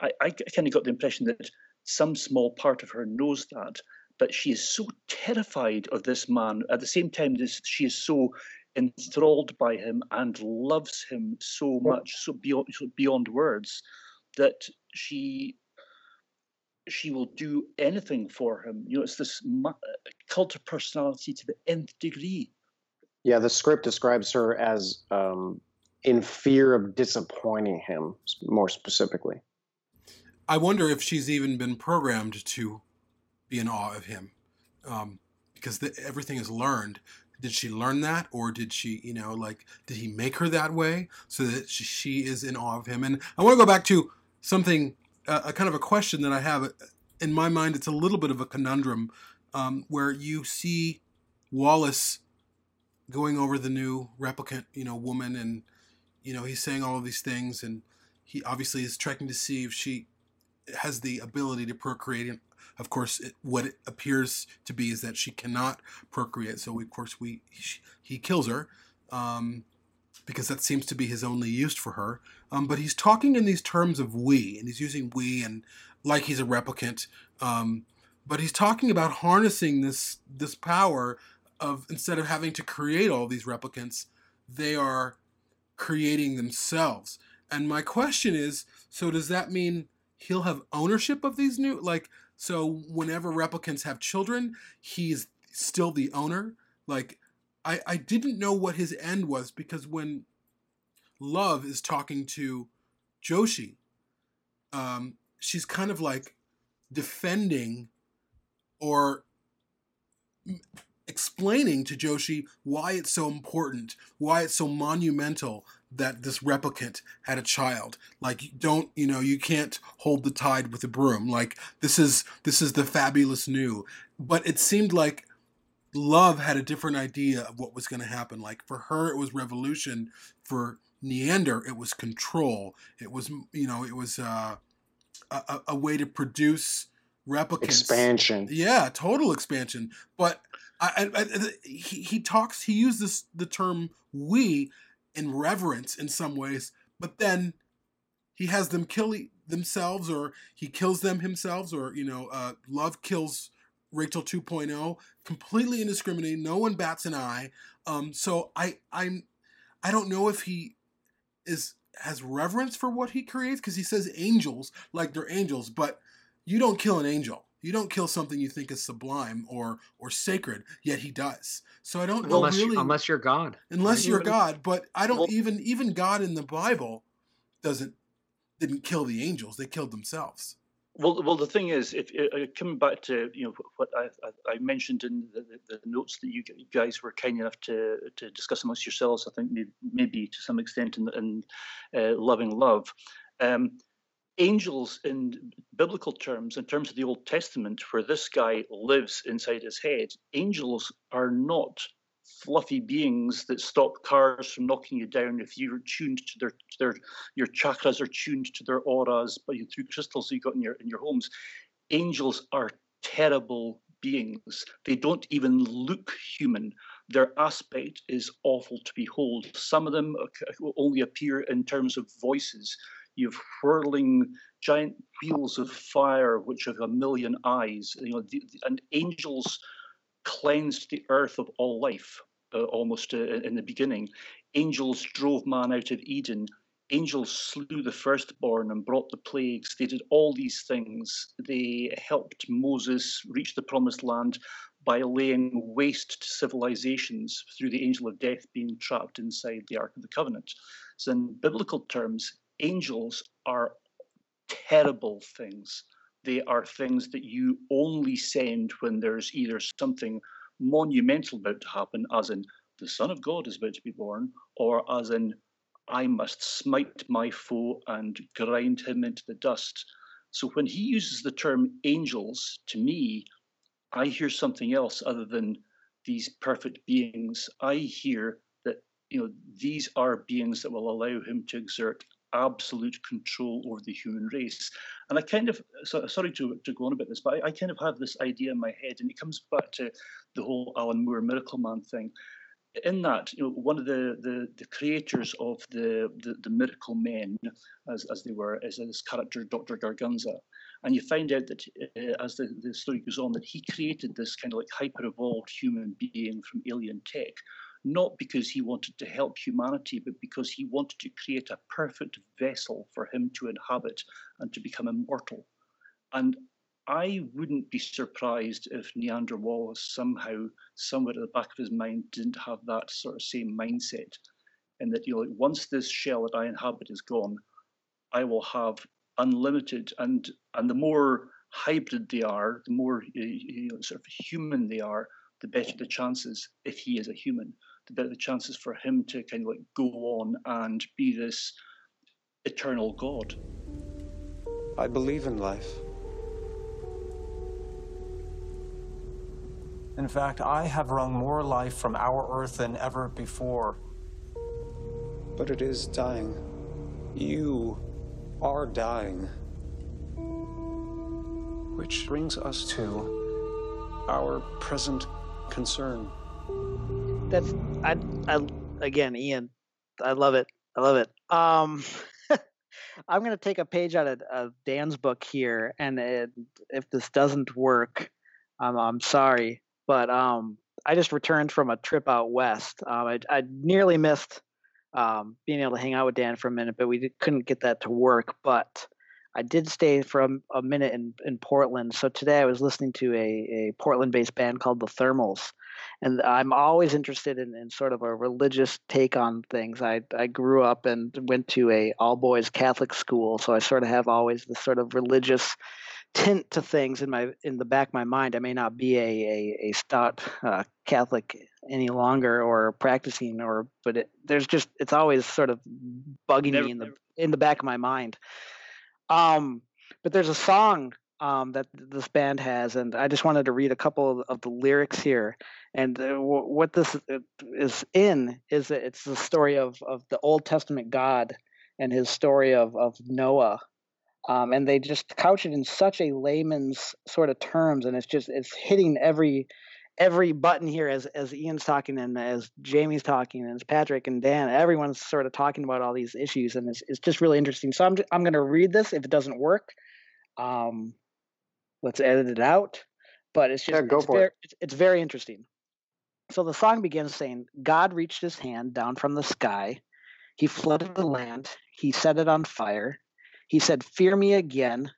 I, I kind of got the impression that some small part of her knows that, but she is so terrified of this man. At the same time that she is so enthralled by him and loves him so much so beyond so beyond words that she she will do anything for him. You know it's this cult of personality to the nth degree. Yeah the script describes her as um, in fear of disappointing him more specifically. I wonder if she's even been programmed to be in awe of him um, because the, everything is learned. Did she learn that, or did she, you know, like, did he make her that way so that she, she is in awe of him? And I want to go back to something, uh, a kind of a question that I have in my mind. It's a little bit of a conundrum um, where you see Wallace going over the new replicant, you know, woman, and you know he's saying all of these things, and he obviously is checking to see if she has the ability to procreate of course, it, what it appears to be is that she cannot procreate. So, of course, we he, he kills her um, because that seems to be his only use for her. Um, but he's talking in these terms of we, and he's using we and like he's a replicant. Um, but he's talking about harnessing this this power of instead of having to create all these replicants, they are creating themselves. And my question is, so does that mean he'll have ownership of these new like so whenever replicants have children, he's still the owner? Like I I didn't know what his end was because when Luv is talking to Joshi, um, she's kind of like defending or explaining to Joshi why it's so important, why it's so monumental that this replicant had a child. Like don't, you know, you can't hold the tide with a broom. Like this is this is the fabulous new. But it seemed like Luv had a different idea of what was going to happen. Like for her it was revolution, for Niander it was control. It was, you know, it was uh, a, a way to produce replicants. Expansion. Yeah, total expansion. But I, I, I, he he talks. He uses the term "we" in reverence in some ways, but then he has them kill themselves, or he kills them himself, or you know, uh, Luv kills Rachael 2.0 completely indiscriminate. No one bats an eye. Um, so I I'm I don't know if he is has reverence for what he creates because he says angels like they're angels, but you don't kill an angel. You don't kill something you think is sublime or or sacred, yet he does. So I don't know unless, really unless you're God. Unless you're God, but I don't Well- even even God in the Bible doesn't didn't kill the angels. They killed themselves. Well, well, the thing is, if uh, coming back to you know what I, I, I mentioned in the, the, the notes that you guys were kind enough to to discuss amongst yourselves, I think maybe, maybe to some extent in, in uh, loving love, um, angels in biblical terms, in terms of the Old Testament, where this guy lives inside his head, angels are not fluffy beings that stop cars from knocking you down if you're tuned to their to their your chakras are tuned to their auras but you through crystals you got in your in your homes. Angels are terrible beings. They don't even look human. Their aspect is awful to behold. Some of them uh, only appear in terms of voices you have whirling giant wheels of fire which have a million eyes you know the, the- and angels cleansed the earth of all life uh, almost uh, in the beginning. Angels drove man out of Eden. Angels slew the firstborn and brought the plagues. They did all these things. They helped Moses reach the promised land by laying waste to civilizations through the angel of death being trapped inside the Ark of the Covenant. So, in biblical terms, angels are terrible things they are things that you only send when there's either something monumental about to happen, as in the Son of God is about to be born, or as in I must smite my foe and grind him into the dust. So when he uses the term angels, to me, I hear something else other than these perfect beings. I hear that you know these are beings that will allow him to exert absolute control over the human race. And I kind of, so, sorry to, to go on about this, but I, I kind of have this idea in my head, and it comes back to the whole Alan Moore Miracleman thing. In that, you know, one of the, the, the creators of the, the, the Miracle Men, as, as they were, is this character, Dr. Gargunza. And you find out that uh, as the, the story goes on, that he created this kind of like hyper evolved human being from alien tech not because he wanted to help humanity, but because he wanted to create a perfect vessel for him to inhabit and to become immortal. And I wouldn't be surprised if Niander Wallace somehow, somewhere at the back of his mind, didn't have that sort of same mindset. And that, you know, once this shell that I inhabit is gone, I will have unlimited and and the more hybrid they are, the more eh, you know, sort of human they are, the better the chances if he is a human the better the chances for him to kind of like go on and be this eternal God. I believe in life. In fact, I have wrung more life from our Earth than ever before. But it is dying. You are dying. Which brings us to our present concern. That's I I again, Ian. I love it. I love it. Um, I'm gonna take a page out of, of Dan's book here, and it, if this doesn't work, I'm sorry, but um, I just returned from a trip out west. Um, I, I nearly missed um, being able to hang out with Dan for a minute, but we did, couldn't get that to work. But I did stay for a, a, minute in, in Portland. So today I was listening to a, a Portland based band called the Thermals. And I'm always interested in, in sort of a religious take on things. I, I grew up and went to a all boys Catholic school, so I sort of have always this sort of religious tint to things in my in the back of my mind. I may not be a a, a stout uh, Catholic any longer or practicing, or but it, there's just it's always sort of bugging never, me in the never. in the back of my mind. Um, but there's a song um, that this band has, and I just wanted to read a couple of, of the lyrics here. And uh, w- what this uh, is in is that it's the story of of the Old Testament God and his story of of Noah. Um, and they just couch it in such a layman's sort of terms, and it's just it's hitting every every button here as as Ian's talking and as Jamie's talking and as Patrick and Dan, everyone's sort of talking about all these issues, and it's it's just really interesting. So I'm I'm going to read this. If it doesn't work, um, let's edit it out. But it's just yeah, go it's, for very, it. It's, it's very interesting. So the song begins saying, "God reached His hand down from the sky. He flooded the land. He set it on fire. He said, "Fear me again.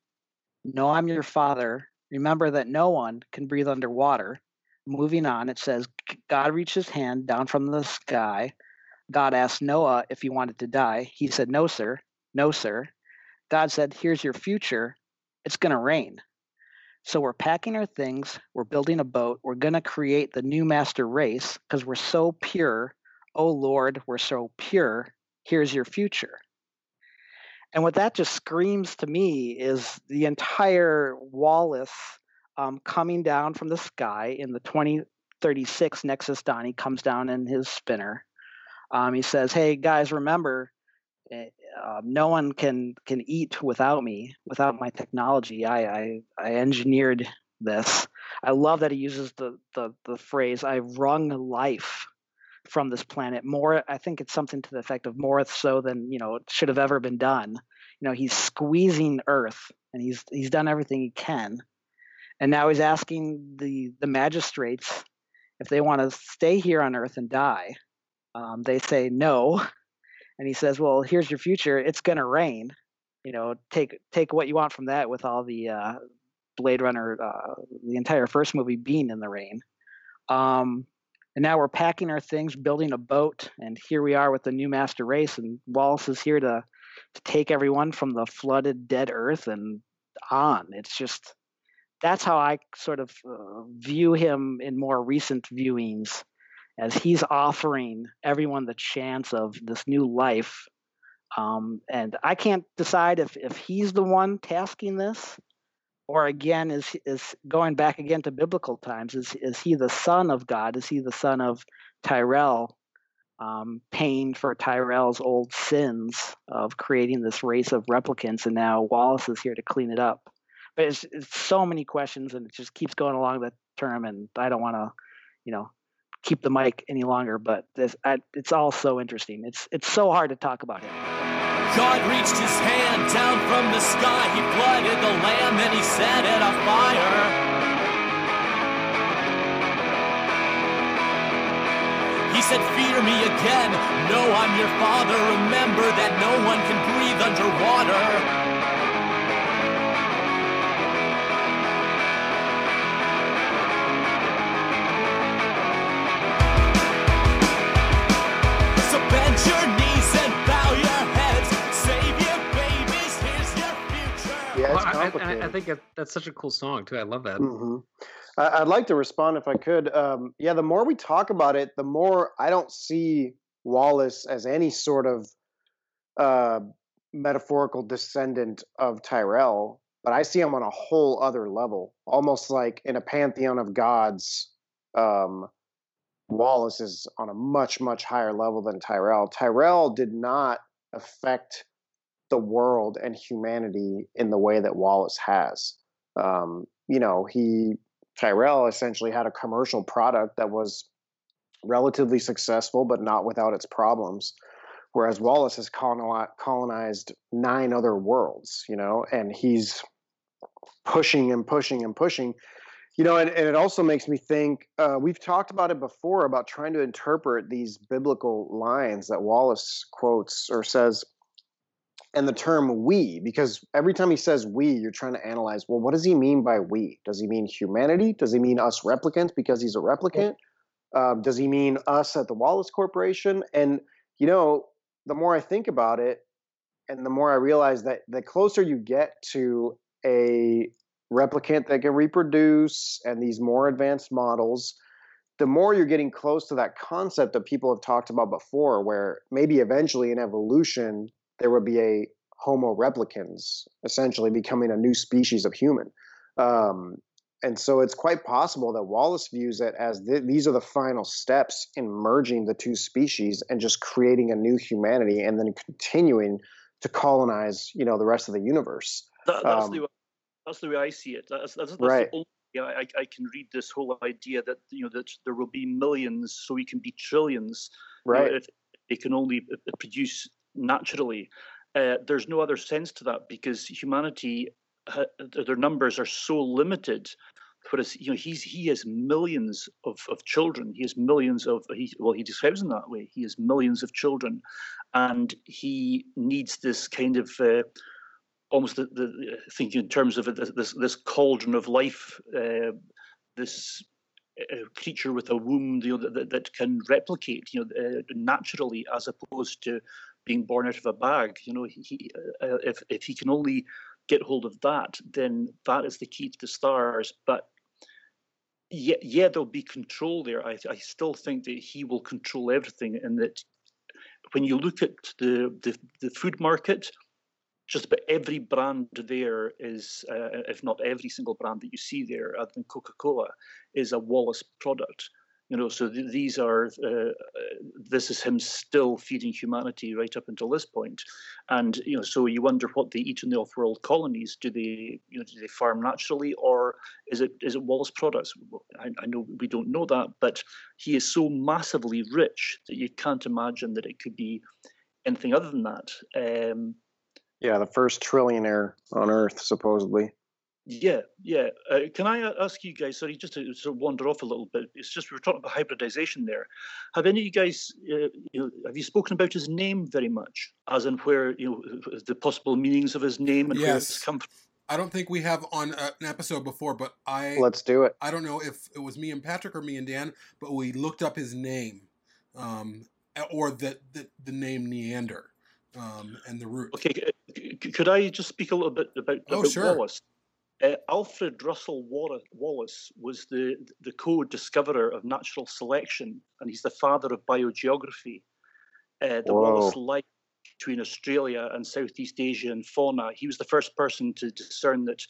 No, I'm your father. Remember that no one can breathe underwater." moving on, it says God reached his hand down from the sky. God asked Noah if he wanted to die. He said, No, sir. No, sir. God said, Here's your future. It's going to rain. So we're packing our things. We're building a boat. We're going to create the new master race because we're so pure. Oh, Lord, we're so pure. Here's your future. And what that just screams to me is the entire Wallace um, coming down from the sky in the 2036 Nexus Dawn he comes down in his spinner. Um, he says, "Hey guys, remember, uh, no one can can eat without me, without my technology. I I, I engineered this. I love that he uses the the the phrase "I wrung life." from this planet more i think it's something to the effect of more so than you know it should have ever been done you know he's squeezing earth and he's he's done everything he can and now he's asking the the magistrates if they want to stay here on Earth and die. Um, they say no, and he says, "Well, here's your future. It's going to rain. You know, take take what you want from that. With all the uh, Blade Runner, uh, the entire first movie being in the rain." Um, and now we're packing our things, building a boat, and here we are with the new master race. And Wallace is here to to take everyone from the flooded, dead Earth and on. It's just that's how I sort of uh, view him in more recent viewings, as he's offering everyone the chance of this new life. Um, and I can't decide if if he's the one tasking this, or again is is going back again to biblical times. Is is he the son of God? Is he the son of Tyrell? Um, paying for Tyrell's old sins of creating this race of replicants, and now Wallace is here to clean it up but it's, it's so many questions and it just keeps going along the term and i don't want to you know keep the mic any longer but this, I, it's all so interesting it's it's so hard to talk about him God reached his hand down from the sky. He flooded the land, then he set it afire. He said, Fear me again. No, I'm your father. Remember that no one can breathe underwater. I, I, think that's such a cool song too. I love that. Mm-hmm. I'd like to respond if I could. Um, yeah, the more we talk about it, the more I don't see Wallace as any sort of uh, metaphorical descendant of Tyrell, but I see him on a whole other level, almost like in a pantheon of gods. Um, Wallace is on a much, much higher level than Tyrell. Tyrell did not affect the world and humanity in the way that Wallace has. Um, you know, he Tyrell essentially had a commercial product that was relatively successful, but not without its problems. Whereas Wallace has colonized nine other worlds, you know, and he's pushing and pushing and pushing. You know, and, and it also makes me think uh, we've talked about it before about trying to interpret these biblical lines that Wallace quotes or says, and the term we, because every time he says we, you're trying to analyze, well, what does he mean by we? Does he mean humanity? Does he mean us replicants because he's a replicant? Um, does he mean us at the Wallace Corporation? And, you know, the more I think about it, and the more I realize that the closer you get to a replicant that can reproduce and these more advanced models, the more you're getting close to that concept that people have talked about before, where maybe eventually in evolution, there would be a Homo replicans, essentially becoming a new species of human. Um, and so it's quite possible that Wallace views it as th- these are the final steps in merging the two species and just creating a new humanity and then continuing to colonize, you know, the rest of the universe. That, that's Um, the way, that's the way I see it. That's, that's, that's Right. the only way I, I can read this whole idea that you know that there will be millions, so we can be trillions. you know, Right. if it can only produce naturally. Uh, there's no other sense to that because humanity, ha- their numbers are so limited. Whereas you know he's he has millions of, of children. He has millions of he, well he describes them that way. He has millions of children, and he needs this kind of uh, almost the, the thinking in terms of this this, cauldron of life, uh, this uh, creature with a womb you know, that, that, that can replicate you know uh, naturally as opposed to being born out of a bag. You know, he, he, uh, if if he can only get hold of that, then that is the key to the stars. But yeah, yeah, there'll be control there. I, I still think that he will control everything, and that when you look at the the, the food market, just about every brand there is, uh, if not every single brand that you see there, other than Coca Cola, is a Wallace product. You know, so th- these are. Uh, this is him still feeding humanity right up until this point, and you know, so you wonder what they eat in the off-world colonies. Do they, you know, do they farm naturally, or is it is it Wallace products? I, I know we don't know that, but he is so massively rich that you can't imagine that it could be anything other than that. Um, Yeah, the first trillionaire on Earth, supposedly. Yeah, yeah. Uh, can I uh, ask you guys? Sorry, just to sort of wander off a little bit. It's just we were talking about hybridization there. Have any of you guys, uh, you know, have you spoken about his name very much, as in where you know the possible meanings of his name and where it's come from? I don't think we have on uh, an episode before, but I Let's do it. I don't know if it was me and Patrick or me and Dan, but we looked up his name, um, or the the, the name Niander, um, and the root. Okay, c- c- could I just speak a little bit about, Oh, about sure. Wallace? Uh, Alfred Russel Wallace was the the co-discoverer of natural selection, and he's the father of biogeography. Uh, the Wallace Whoa. line between Australia and Southeast Asia and fauna. He was the first person to discern that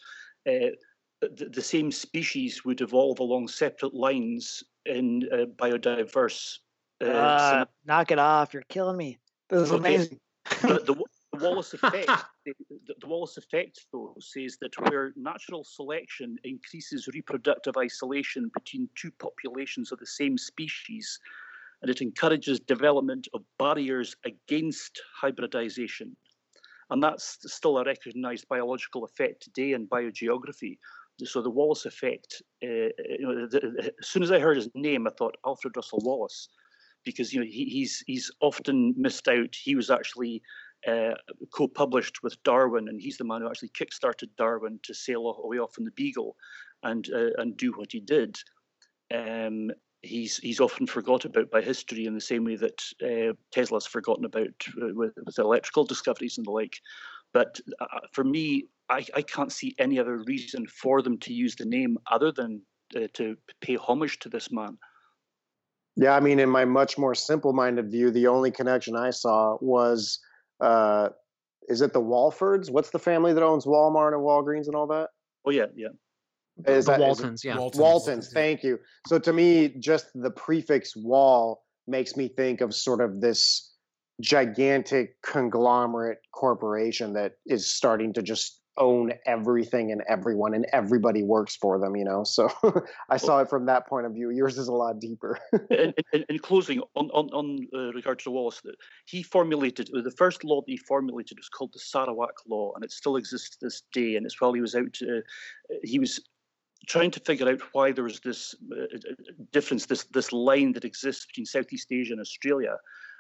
uh, the, the same species would evolve along separate lines in uh, biodiverse. Uh, Uh, knock it off. You're killing me. This is Okay. amazing. the, the, the Wallace effect, the, the, Wallace effect, though, says that where natural selection increases reproductive isolation between two populations of the same species, and it encourages development of barriers against hybridization. And that's still a recognized biological effect today in biogeography. So the Wallace effect, uh, you know, the, the- as soon as I heard his name, I thought Alfred Russel Wallace, because you know he, he's he's often missed out. He was actually uh, co-published with Darwin, and he's the man who actually kickstarted Darwin to sail away off in the Beagle, and uh, and do what he did. Um, he's he's often forgot about by history in the same way that uh, Tesla's forgotten about uh, with, with electrical discoveries and the like. But uh, for me, I, I can't see any other reason for them to use the name other than uh, to pay homage to this man. Yeah, I mean, in my much more simple-minded view, the only connection I saw was, uh, is it the Walfords? What's the family that owns Walmart and Walgreens and all that? Oh yeah, yeah. Is the that- is it- Waltons, yeah. Waltons. Waltons, thank you. So to me, just the prefix wall makes me think of sort of this gigantic conglomerate corporation that is starting to just own everything and everyone and everybody works for them, you know. So I saw it from that point of view. Yours is a lot deeper. in, in, in closing, on on, on uh, regard to Wallace, he formulated uh, the first law that he formulated was called the Sarawak Law, and it still exists to this day. And it's while he was out, uh, he was trying to figure out why there was this uh, difference, this this line that exists between Southeast Asia and Australia.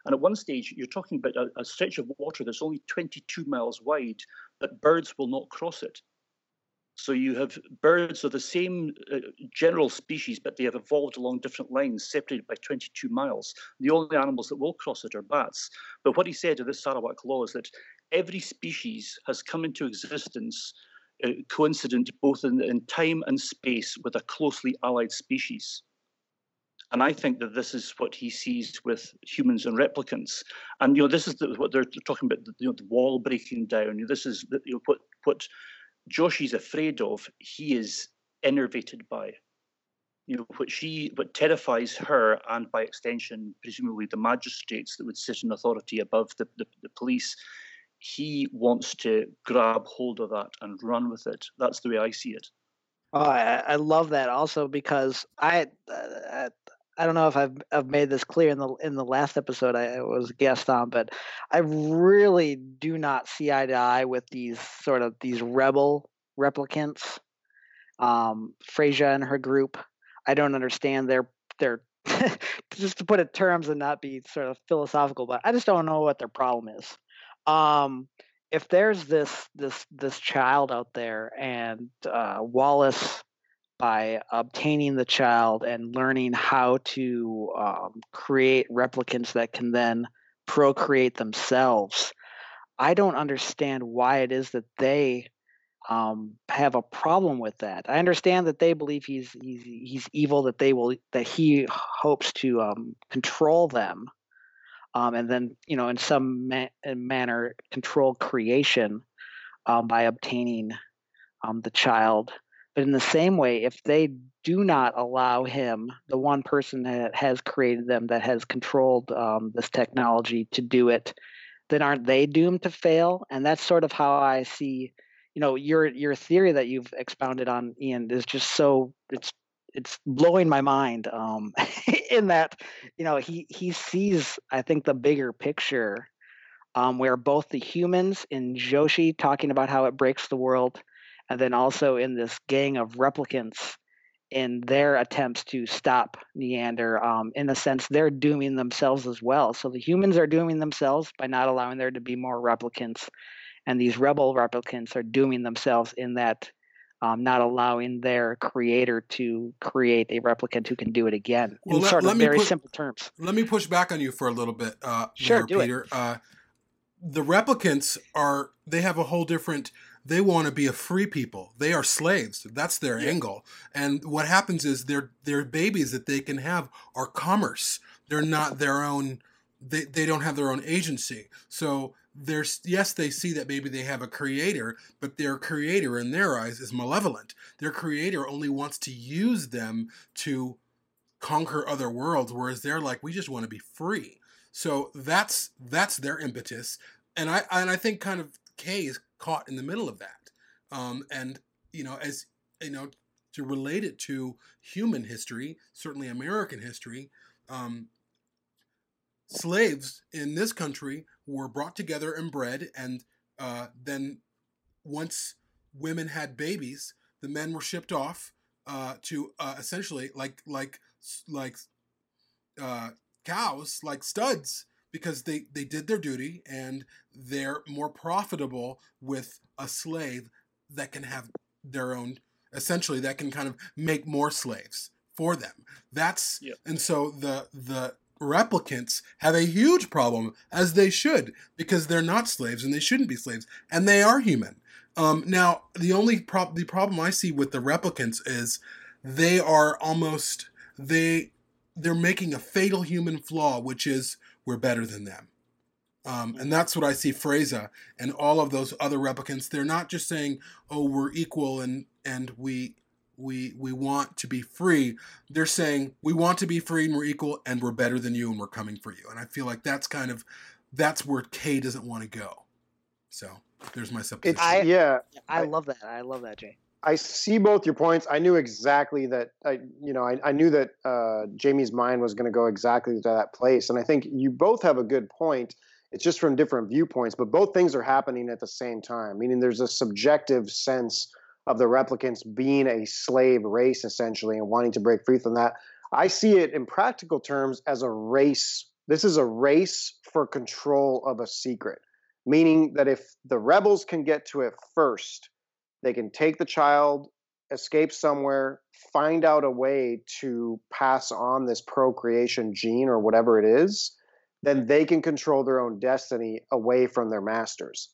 And at one stage, you're talking about a, a stretch of water that's only 22 miles wide, but birds will not cross it. So you have birds of the same uh, general species, but they have evolved along different lines, separated by 22 miles. The only animals that will cross it are bats. But what he said in this Sarawak law is that every species has come into existence uh, coincident both in, in time and space with a closely allied species. And I think that this is what he sees with humans and replicants. And you know, this is the, what they're talking about. You know, the wall breaking down. This is you know, what what Joshi's afraid of. He is enervated by. You know, what she, what terrifies her, and by extension, presumably the magistrates that would sit in authority above the, the, the police. He wants to grab hold of that and run with it. That's the way I see it. Oh, I, I love that also because I, uh, I don't know if I've I've made this clear in the in the last episode I was guest on, but I really do not see eye to eye with these sort of these rebel replicants. Um, Freysa and her group, I don't understand their their just to put it terms and not be sort of philosophical, but I just don't know what their problem is. Um, if there's this this this child out there and uh, Wallace by obtaining the child and learning how to um, create replicants that can then procreate themselves. I don't understand why it is that they um, have a problem with that. I understand that they believe he's he's he's evil, that they will that he hopes to um, control them, um, and then you know in some ma- manner control creation um, by obtaining um, the child but in the same way, if they do not allow him, the one person that has created them, that has controlled um, this technology to do it, then aren't they doomed to fail? And that's sort of how I see, you know, your your theory that you've expounded on, Ian, is just so it's it's blowing my mind. Um, in that, you know, he he sees, I think, the bigger picture, um, where both the humans in Joshi talking about how it breaks the world and then also in this gang of replicants in their attempts to stop Niander. Um, in a sense, they're dooming themselves as well. So the humans are dooming themselves by not allowing there to be more replicants, and these rebel replicants are dooming themselves in that um, not allowing their creator to create a replicant who can do it again. Well, in let, sort of very simple terms. Let me push back on you for a little bit. Uh, sure, do Peter. It. Uh, the replicants are they have a whole different they want to be a free people. They are slaves. That's their yeah. angle. And what happens is their their babies that they can have are commerce. They're not their own. They they don't have their own agency. So there's yes they see that maybe they have a creator, but their creator in their eyes is malevolent. Their creator only wants to use them to conquer other worlds, whereas they're like we just want to be free. So that's that's their impetus. And I and I think kind of Kay is caught in the middle of that. Um, and you know, as you know, to relate it to human history, certainly American history, um, slaves in this country were brought together and bred, and uh, then once women had babies, the men were shipped off uh, to uh, essentially like like like uh, cows, like studs, because they, they did their duty and they're more profitable with a slave that can have their own essentially that can kind of make more slaves for them that's yep. and so the the replicants have a huge problem as they should because they're not slaves and they shouldn't be slaves and they are human um, now the only prob- the problem i see with the replicants is they are almost they they're making a fatal human flaw which is we're better than them. Um, and that's what I see Freysa and all of those other replicants. They're not just saying, "Oh, we're equal and and we we we want to be free." They're saying, "We want to be free and we're equal and we're better than you and we're coming for you." And I feel like that's kind of that's where K doesn't want to go. So there's my supposition. I, yeah, I, I love that. I love that, Jay. I see both your points. I knew exactly that. I, you know, I, I knew that uh, Jamie's mind was going to go exactly to that place, and I think you both have a good point. It's just from different viewpoints, but both things are happening at the same time. Meaning, there's a subjective sense of the replicants being a slave race essentially and wanting to break free from that. I see it in practical terms as a race. This is a race for control of a secret, meaning that if the rebels can get to it first, they can take the child, escape somewhere, find out a way to pass on this procreation gene or whatever it is, then they can control their own destiny away from their masters.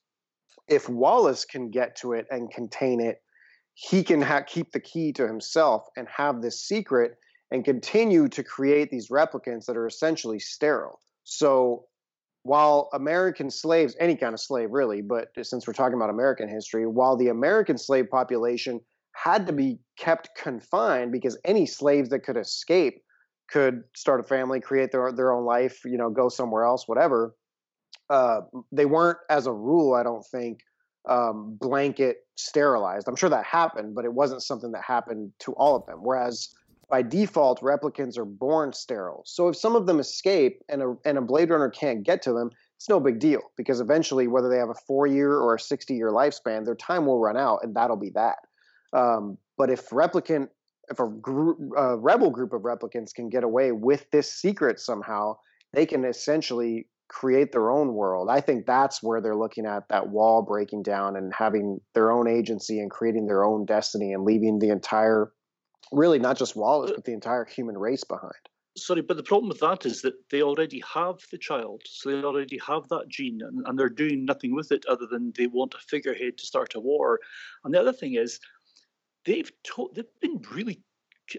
If Wallace can get to it and contain it, he can ha- keep the key to himself and have this secret and continue to create these replicants that are essentially sterile. So while American slaves, any kind of slave really, but since we're talking about American history, while the American slave population had to be kept confined because any slaves that could escape could start a family, create their their own life, you know, go somewhere else, whatever. Uh, they weren't, as a rule, I don't think, um, blanket sterilized. I'm sure that happened, but it wasn't something that happened to all of them. Whereas by default, replicants are born sterile. So if some of them escape and a, and a Blade Runner can't get to them, it's no big deal because eventually, whether they have a four year or a 60 year lifespan, their time will run out and that'll be that. Um, but if replicant, if a, a rebel group of replicants can get away with this secret somehow, they can essentially create their own world. I think that's where they're looking at that wall breaking down and having their own agency and creating their own destiny and leaving the entire, really not just Wallace, but the entire human race behind. Sorry, but the problem with that is that they already have the child, so they already have that gene, and, and they're doing nothing with it other than they want a figurehead to start a war. And the other thing is, they've told, they've been really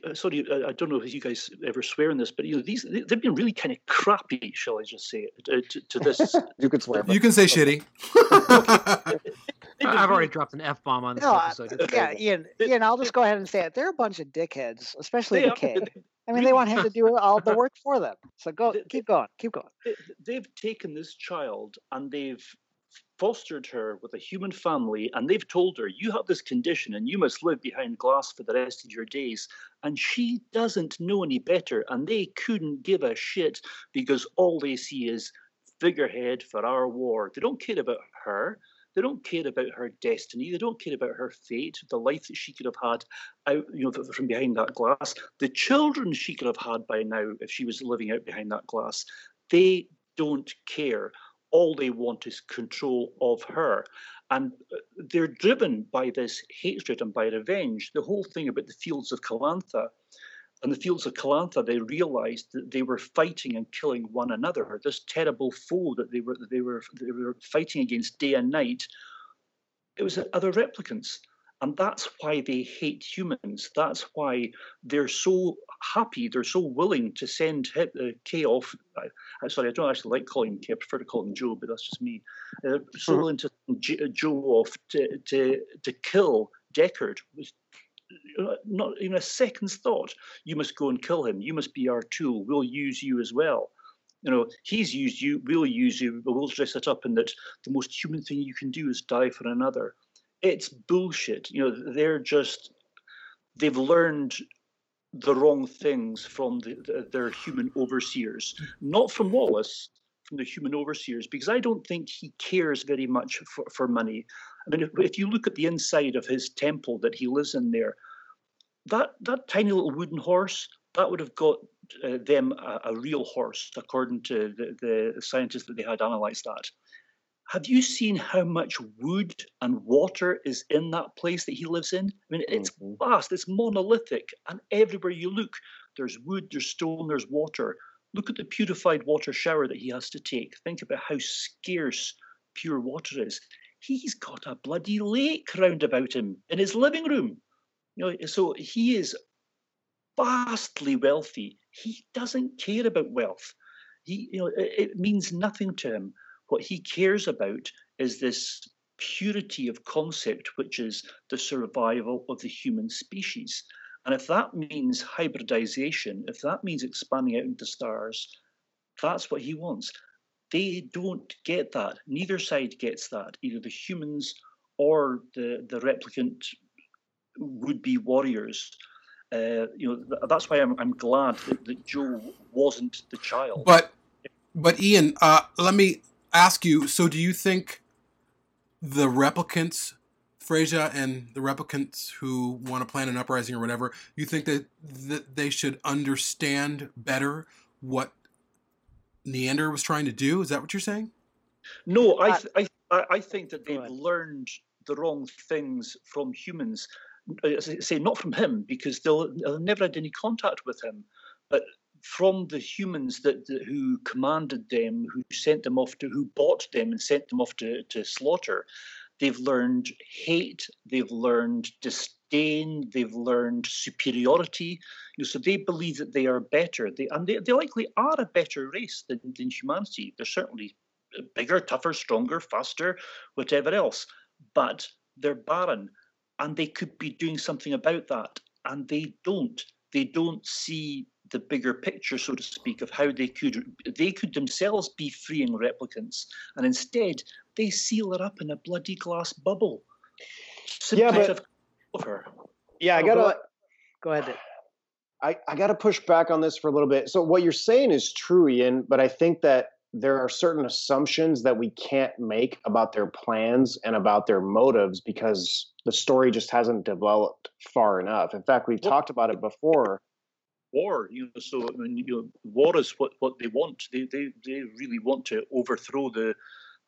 uh, sorry, I don't know if you guys ever swear in this, but you know these they've been really kind of crappy, shall I just say, to, to this. you can swear. You can say shitty. I've already dropped an f bomb on this No, episode. It's yeah. Ian. Ian, I'll just go ahead and say it. They're a bunch of dickheads, especially They the are. king. I mean, they want him to do all the work for them. So go, They- keep going, keep going. they- they've taken this child and they've fostered her with a human family and they've told her you have this condition and you must live behind glass for the rest of your days and she doesn't know any better and they couldn't give a shit because all they see is figurehead for our war they don't care about her they don't care about her destiny they don't care about her fate the life that she could have had out you know from behind that glass the children she could have had by now if she was living out behind that glass they don't care all they want is control of her. And uh, they're driven by this hatred and by revenge. The whole thing about the fields of Calantha. And the fields of Calantha, they realized that they were fighting and killing one another. This terrible foe that they were they were they were fighting against day and night. It was other replicants. And that's why they hate humans. That's why they're so happy, they're so willing to send him, uh, Kay off. I, I'm sorry, I don't actually like calling him Kay, I prefer to call him Joe, but that's just me. Uh, so Mhm. willing to send uh, Joe off to, to, to kill Deckard. Not even a second's thought. You must go and kill him. You must be our tool. We'll use you as well. You know, he's used you, we'll use you, but we'll dress it up in that the most human thing you can do is die for another it's bullshit. You know, they're just they've learned the wrong things from the, the, their human overseers, not from Wallace, from the human overseers, because I don't think he cares very much for, for money. I mean, if, if you look at the inside of his temple that he lives in there, that that tiny little wooden horse that would have got uh, them a, a real horse, according to the, the scientists that they had analysed that. Have you seen how much wood and water is in that place that he lives in? I mean, it's Mhm. vast, it's monolithic, and everywhere you look, there's wood, there's stone, there's water. Look at the purified water shower that he has to take. Think about how scarce pure water is. He's got a bloody lake round about him in his living room. You know, so he is vastly wealthy. He doesn't care about wealth. He, you know, it, it means nothing to him. What he cares about is this purity of concept, which is the survival of the human species. And if that means hybridization, if that means expanding out into stars, that's what he wants. They don't get that. Neither side gets that. Either the humans or the, the replicant would be warriors. Uh, you know, that's why I'm, I'm glad that, that Joe wasn't the child. But but Ian, uh, let me ask you. So, do you think the replicants Freysa and the replicants who want to plan an uprising or whatever, you think that, that they should understand better what Niander was trying to do? Is that what you're saying? No, I uh, th- I I think that they've learned the wrong things from humans. Uh, I say, not from him because they'll, they'll never had any contact with him, but from the humans that, that, who commanded them, who sent them off to, who bought them and sent them off to, to slaughter. They've learned hate. They've learned disdain. They've learned superiority. You know, so they believe that they are better. They and they, they likely are a better race than, than humanity. They're certainly bigger, tougher, stronger, faster, whatever else. But they're barren, and they could be doing something about that, and they don't. They don't see the bigger picture, so to speak, of how they could they could themselves be freeing replicants, and instead they seal it up in a bloody glass bubble. yeah, but over. yeah, I gotta go, go ahead. I, I gotta push back on this for a little bit. So what you're saying is true, Ian, but I think that there are certain assumptions that we can't make about their plans and about their motives because the story just hasn't developed far enough. In fact, we've talked about it before. War, you know, so I mean, you know, war is what, what they want. They, they they really want to overthrow the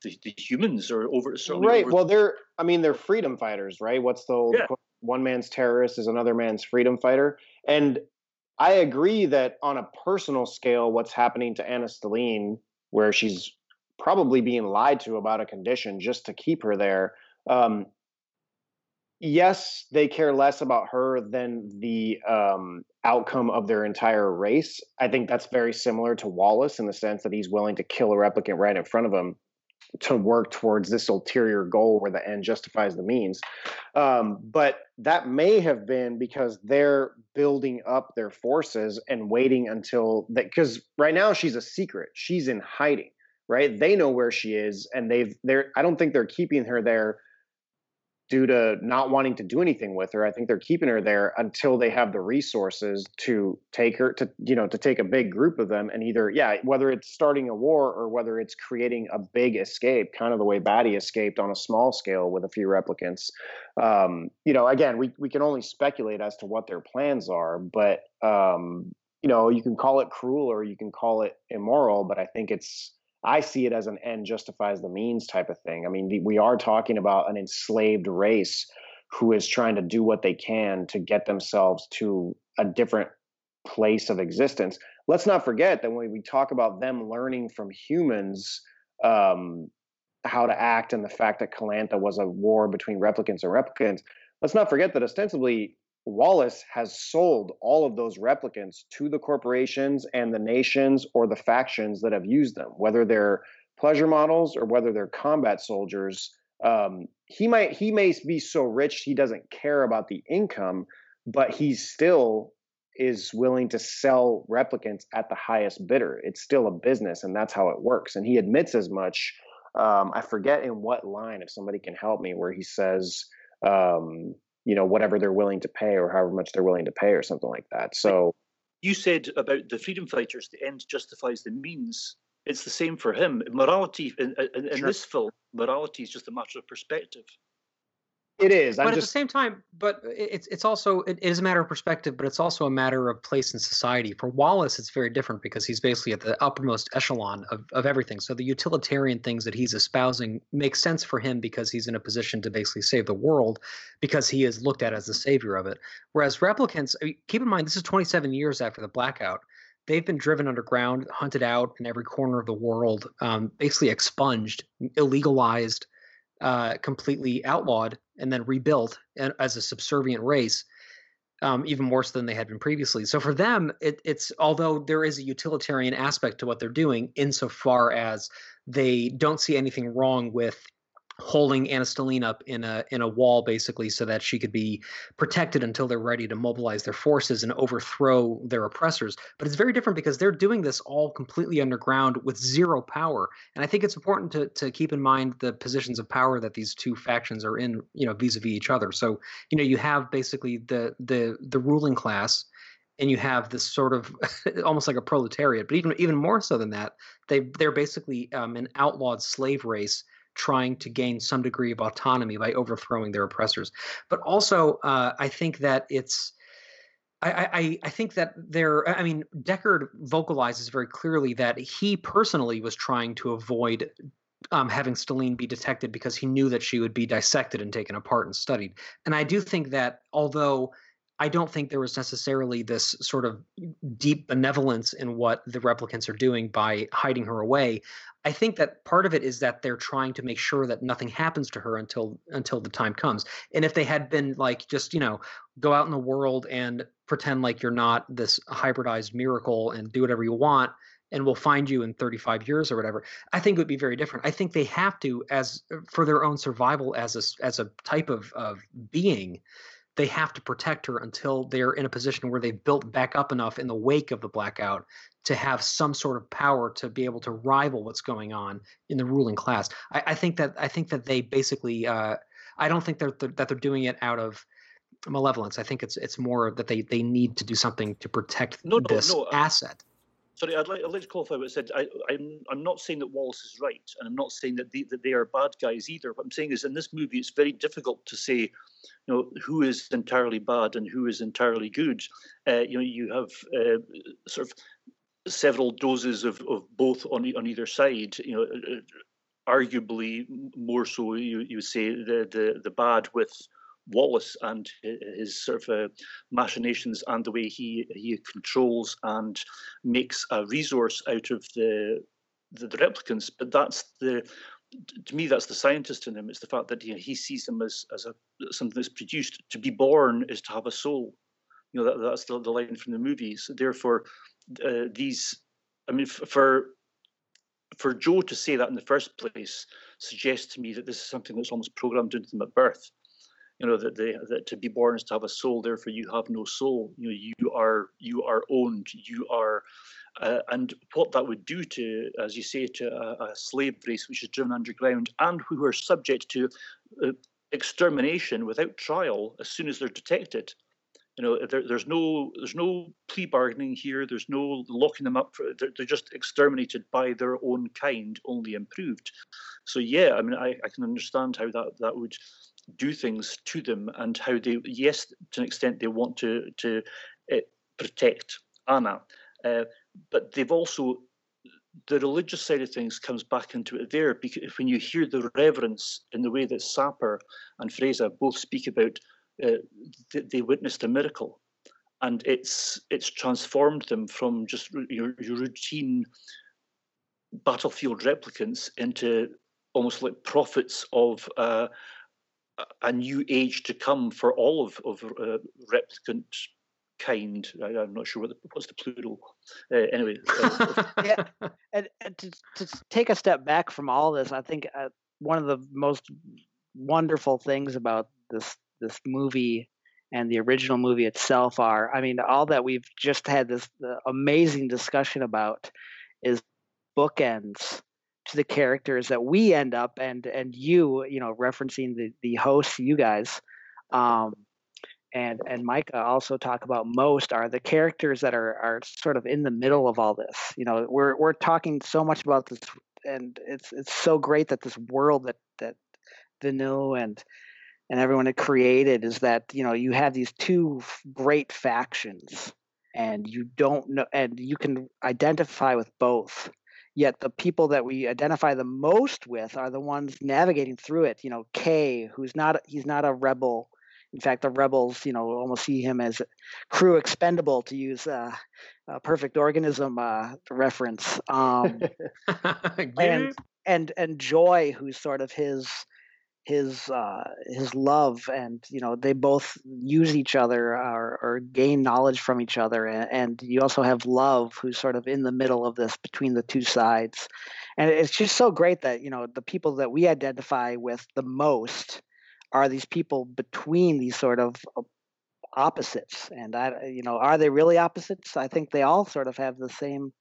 the, the humans or over right. over- Well, they're I mean they're freedom fighters, right? What's the old Yeah. one man's terrorist is another man's freedom fighter? And I agree that on a personal scale, what's happening to Anna Stelline, where she's probably being lied to about a condition just to keep her there. Um, yes, they care less about her than the um, outcome of their entire race. I think that's very similar to Wallace in the sense that he's willing to kill a replicant right in front of him to work towards this ulterior goal where the end justifies the means. Um, but that may have been because they're building up their forces and waiting until that because right now she's a secret. She's in hiding, right? They know where she is, and they've they're I don't think they're keeping her there due to not wanting to do anything with her. I think they're keeping her there until they have the resources to take her to, you know, to take a big group of them and either, yeah, whether it's starting a war or whether it's creating a big escape, kind of the way Batty escaped on a small scale with a few replicants. Um, you know, again, we, we can only speculate as to what their plans are, but, um, you know, you can call it cruel or you can call it immoral, but I think it's, I see it as an end justifies the means type of thing. I mean, we are talking about an enslaved race who is trying to do what they can to get themselves to a different place of existence. Let's not forget that when we talk about them learning from humans um, how to act and the fact that Calantha was a war between replicants and replicants, let's not forget that ostensibly Wallace has sold all of those replicants to the corporations and the nations or the factions that have used them, whether they're pleasure models or whether they're combat soldiers. Um, he might he may be so rich he doesn't care about the income, but he still is willing to sell replicants at the highest bidder. It's still a business, and that's how it works. And he admits as much. Um, I forget in what line, if somebody can help me, where he says, um, you know, whatever they're willing to pay or however much they're willing to pay or something like that. So you said about the freedom fighters, the end justifies the means. It's the same for him. Morality in, in, in Sure. this film, morality is just a matter of perspective. It is. I'm but at just the same time, but it's it's also it is a matter of perspective, but it's also a matter of place in society. For Wallace, it's very different because he's basically at the uppermost echelon of, of everything. So the utilitarian things that he's espousing make sense for him because he's in a position to basically save the world because he is looked at as the savior of it. Whereas replicants, I mean, keep in mind this is 27 years after the blackout. They've been driven underground, hunted out in every corner of the world, um, basically expunged, illegalized, uh, completely outlawed and then rebuilt as a subservient race, um, even worse than they had been previously. So for them, it, it's although there is a utilitarian aspect to what they're doing, insofar as they don't see anything wrong with holding Anna Stelline up in a in a wall basically so that she could be protected until they're ready to mobilize their forces and overthrow their oppressors. But it's very different because they're doing this all completely underground with zero power. And i think it's important to to keep in mind the positions of power that these two factions are in you know vis-a-vis each other. So you know you have basically the the the ruling class and you have this sort of almost like a proletariat. But even even more so than that they they're basically um, an outlawed slave race trying to gain some degree of autonomy by overthrowing their oppressors. But also, uh, I think that it's I, I, I think that there, I mean, Deckard vocalizes very clearly that he personally was trying to avoid um, having Stelline be detected because he knew that she would be dissected and taken apart and studied. And I do think that although I don't think there was necessarily this sort of deep benevolence in what the replicants are doing by hiding her away. I think that part of it is that they're trying to make sure that nothing happens to her until until the time comes. And if they had been like just, you know, go out in the world and pretend like you're not this hybridized miracle and do whatever you want and we'll find you in 35 years or whatever i think it would be very different i think they have to as for their own survival as a as a type of of being they have to protect her until they're in a position where they've built back up enough in the wake of the blackout to have some sort of power to be able to rival what's going on in the ruling class. I, I think that I think that they basically uh, I don't think they're, they're, that they're doing it out of malevolence. I think it's it's more that they they need to do something to protect no, no, this no. asset. Sorry, I'd like, I'd like to qualify what I said. I, am I'm, I'm not saying that Wallace is right, and I'm not saying that they, that they are bad guys either. What I'm saying is, in this movie, it's very difficult to say, you know, who is entirely bad and who is entirely good. Uh, you know, you have uh, sort of several doses of, of both on on either side. You know, uh, arguably more so, you you say the the the bad with Wallace and his sort of uh, machinations and the way he he controls and makes a resource out of the, the the, replicants. But that's the to me that's the scientist in him. It's the fact that you know, he sees them as as a something that's produced. To be born is to have a soul. You know that, that's the, the line from the movies. Therefore, uh, these I mean for for Joe to say that in the first place suggests to me that this is something that's almost programmed into them at birth you know that they that to be born is to have a soul therefore you have no soul. You know you are you are owned. You are uh, and what that would do to as you say to a, a, slave race which is driven underground and who are subject to uh, extermination without trial as soon as they're detected. You know there, there's no there's no plea bargaining here. There's no locking them up for, they're, they're, just exterminated by their own kind only improved. So yeah i mean i, I can understand how that that would do things to them and how they, yes, to an extent, they want to to uh, protect Anna, uh, but they've also the religious side of things comes back into it there because when you hear the reverence in the way that Sapper and Freysa both speak about, uh, they, they witnessed a miracle, and it's it's transformed them from just your, your routine battlefield replicants into almost like prophets of uh, a new age to come for all of, of uh, replicant kind. I, am not sure what the, what's the plural. Uh, anyway. Uh, yeah, and, and to, to, take a step back from all this, I think uh, one of the most wonderful things about this this movie and the original movie itself are, I mean, all that we've just had this amazing discussion about is bookends to the characters that we end up and and you you know referencing the the hosts you guys um and and Micah also talk about most are the characters that are are sort of in the middle of all this. You know we're we're talking so much about this and it's it's so great that this world that that Villeneuve and and everyone had created is that you know you have these two great factions and you don't know and you can identify with both yet the people that we identify the most with are the ones navigating through it you know Kay who's not he's not a rebel. In fact the rebels you know almost see him as crew expendable to use uh, a perfect organism uh, reference. Um, and and and Joi who's sort of his his uh, his love and you know they both use each other or, or gain knowledge from each other and, and, you also have Luv who's sort of in the middle of this between the two sides. And it's just so great that you know the people that we identify with the most are these people between these sort of opposites. And i you know are they really opposites? I think they all sort of have the same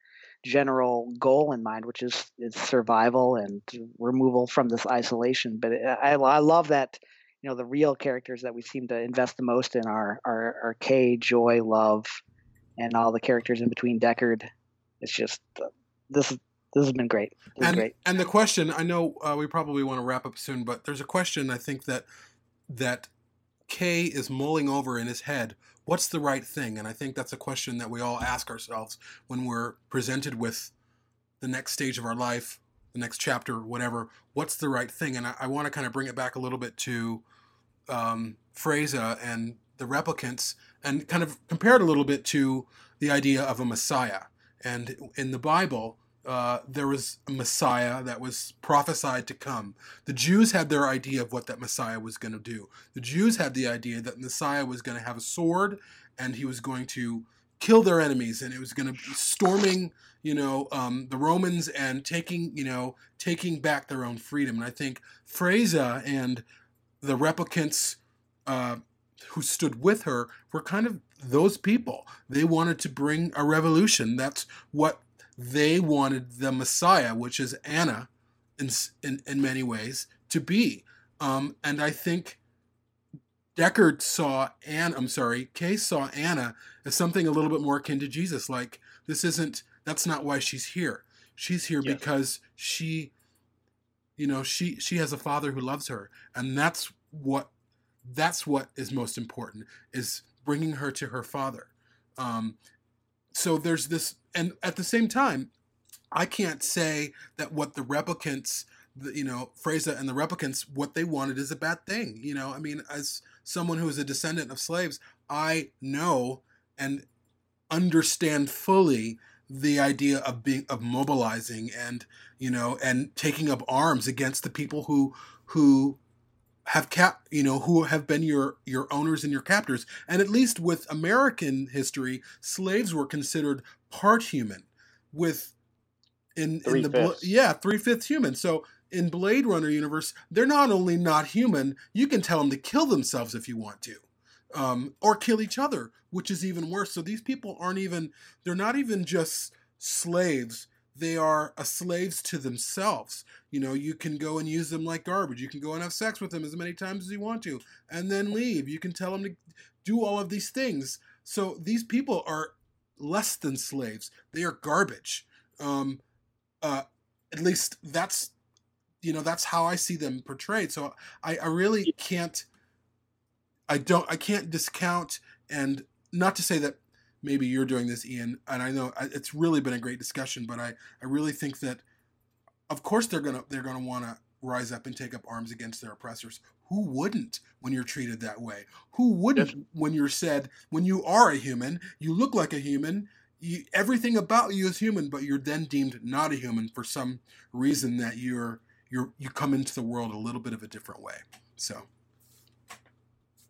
general goal in mind, which is, is survival and removal from this isolation. But I, I love that you know the real characters that we seem to invest the most in are are, are Kay, Joi, Luv, and all the characters in between. Deckard. It's just uh, this This has been great. This and, great. And the question, I know uh, we probably want to wrap up soon, but there's a question I think that that Kay is mulling over in his head. What's the right thing? And I think that's a question that we all ask ourselves when we're presented with the next stage of our life, the next chapter, whatever. What's the right thing? And I, I want to kind of bring it back a little bit to um, Freysa and the replicants and kind of compare it a little bit to the idea of a Messiah. And in the Bible, uh, there was a Messiah that was prophesied to come. The Jews had their idea of what that Messiah was going to do. The Jews had the idea that Messiah was going to have a sword and he was going to kill their enemies and it was going to be storming, you know, um, the Romans and taking, you know, taking back their own freedom. And I think Freysa and the replicants uh, who stood with her were kind of those people. They wanted to bring a revolution. That's what they wanted the Messiah, which is Anna, in in, in many ways, to be. Um, and I think Deckard saw Anna. I'm sorry, Kay saw Anna as something a little bit more akin to Jesus. Like this isn't. That's not why she's here. She's here yes. because she, you know, she she has a father who loves her, and that's what that's what is most important is bringing her to her father. Um, so there's this, and at the same time, I can't say that what the replicants, the, you know, Freysa and the replicants, what they wanted is a bad thing. You know, I mean, as someone who is a descendant of slaves, I know and understand fully the idea of being of mobilizing and you know and taking up arms against the people who who have cap you know who have been your your owners and your captors. And at least with american history slaves were considered part human with in in the fifths. yeah three-fifths human. So in blade runner universe they're not only not human you can tell them to kill themselves if you want to um, or kill each other which is even worse. So these people aren't even they're not even just slaves they are a slaves to themselves. You know, you can go and use them like garbage. You can go and have sex with them as many times as you want to and then leave. You can tell them to do all of these things. So these people are less than slaves. They are garbage. Um, uh, at least that's, you know, that's how I see them portrayed. So I, I really can't, I don't, I can't discount and not to say that maybe you're doing this, Ian, and I know it's really been a great discussion, but I, I really think that, of course, they're gonna they're gonna want to rise up and take up arms against their oppressors. Who wouldn't when you're treated that way? Who wouldn't yes. when you're said when you are a human, you look like a human, you, everything about you is human, but you're then deemed not a human for some reason that you're you're you come into the world a little bit of a different way. So.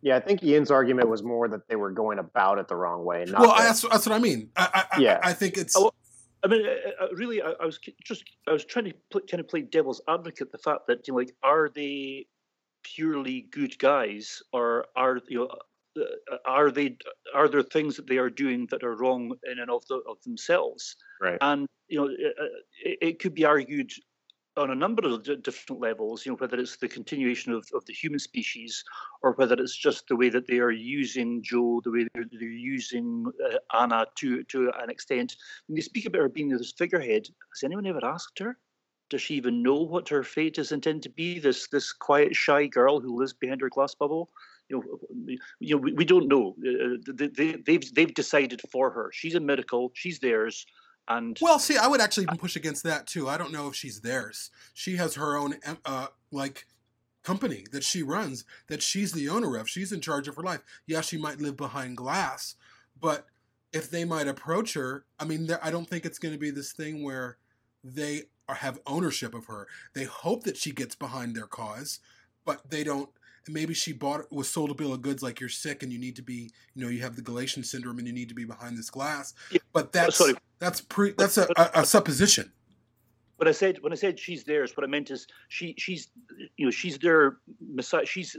Yeah, I think Ian's argument was more that they were going about it the wrong way. Not well, that, that's that's what I mean. I, I, yeah, I, I think it's. Oh, I mean, uh, really, I, I, was just I was trying to play, kind of play devil's advocate. The fact that you know, like, are they purely good guys, or are you know, uh, are they are there things that they are doing that are wrong in and of the, of themselves? Right. And you know, it, it could be argued on a number of different levels, you know, whether it's the continuation of, of the human species or whether it's just the way that they are using Joe, the way they're, they're using uh, Anna to to an extent. When they speak about her being this figurehead, has anyone ever asked her? Does she even know what her fate is intended to be? This this quiet, shy girl who lives behind her glass bubble. You know, you know, we, we don't know. Uh, they, they, they've they've decided for her. She's a miracle. She's theirs and well, see, I would actually even push against that too. I don't know if she's theirs. She has her own uh, like company that she runs that she's the owner of. She's in charge of her life. Yeah, she might live behind glass, but if they might approach her, I mean, I don't think it's going to be this thing where they are, have ownership of her. They hope that she gets behind their cause, but they don't maybe she bought was sold a bill of goods like you're sick and you need to be you know you have the Galatian syndrome and you need to be behind this glass. Yeah. But that's Sorry. That's pre that's a, a, a supposition. But I said when I said she's theirs, what I meant is she she's you know she's their messiah. She's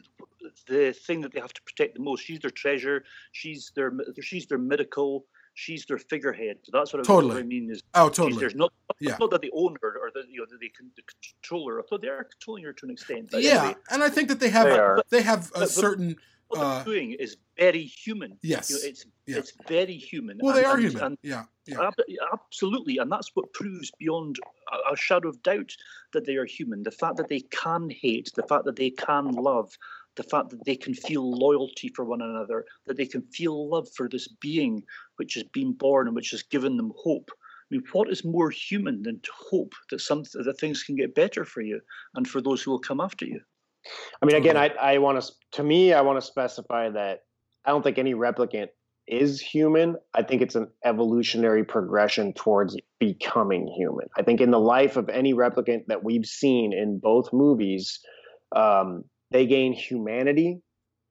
the thing that they have to protect the most. She's their treasure. She's their she's their miracle she's their figurehead. So that's what totally. I mean is oh totally. There's not yeah. not that they own her or that you know they can the control her. I they are controlling her to an extent. yeah, anyway. and I think that they have they, a, they have a but, certain what Uh, they're doing is very human. Yes. You know, it's Yeah. it's very human. Well, they are and- human. and yeah, yeah. Ab- Absolutely, and that's what proves beyond a, a shadow of doubt that they are human. The fact that they can hate, the fact that they can love, the fact that they can feel loyalty for one another, that they can feel love for this being which has been born and which has given them hope. I mean, what is more human than to hope that some that things can get better for you and for those who will come after you? I mean, again, I I want to to me, I want to specify that I don't think any replicant is human. I think it's an evolutionary progression towards becoming human. I think in the life of any replicant that we've seen in both movies, um, they gain humanity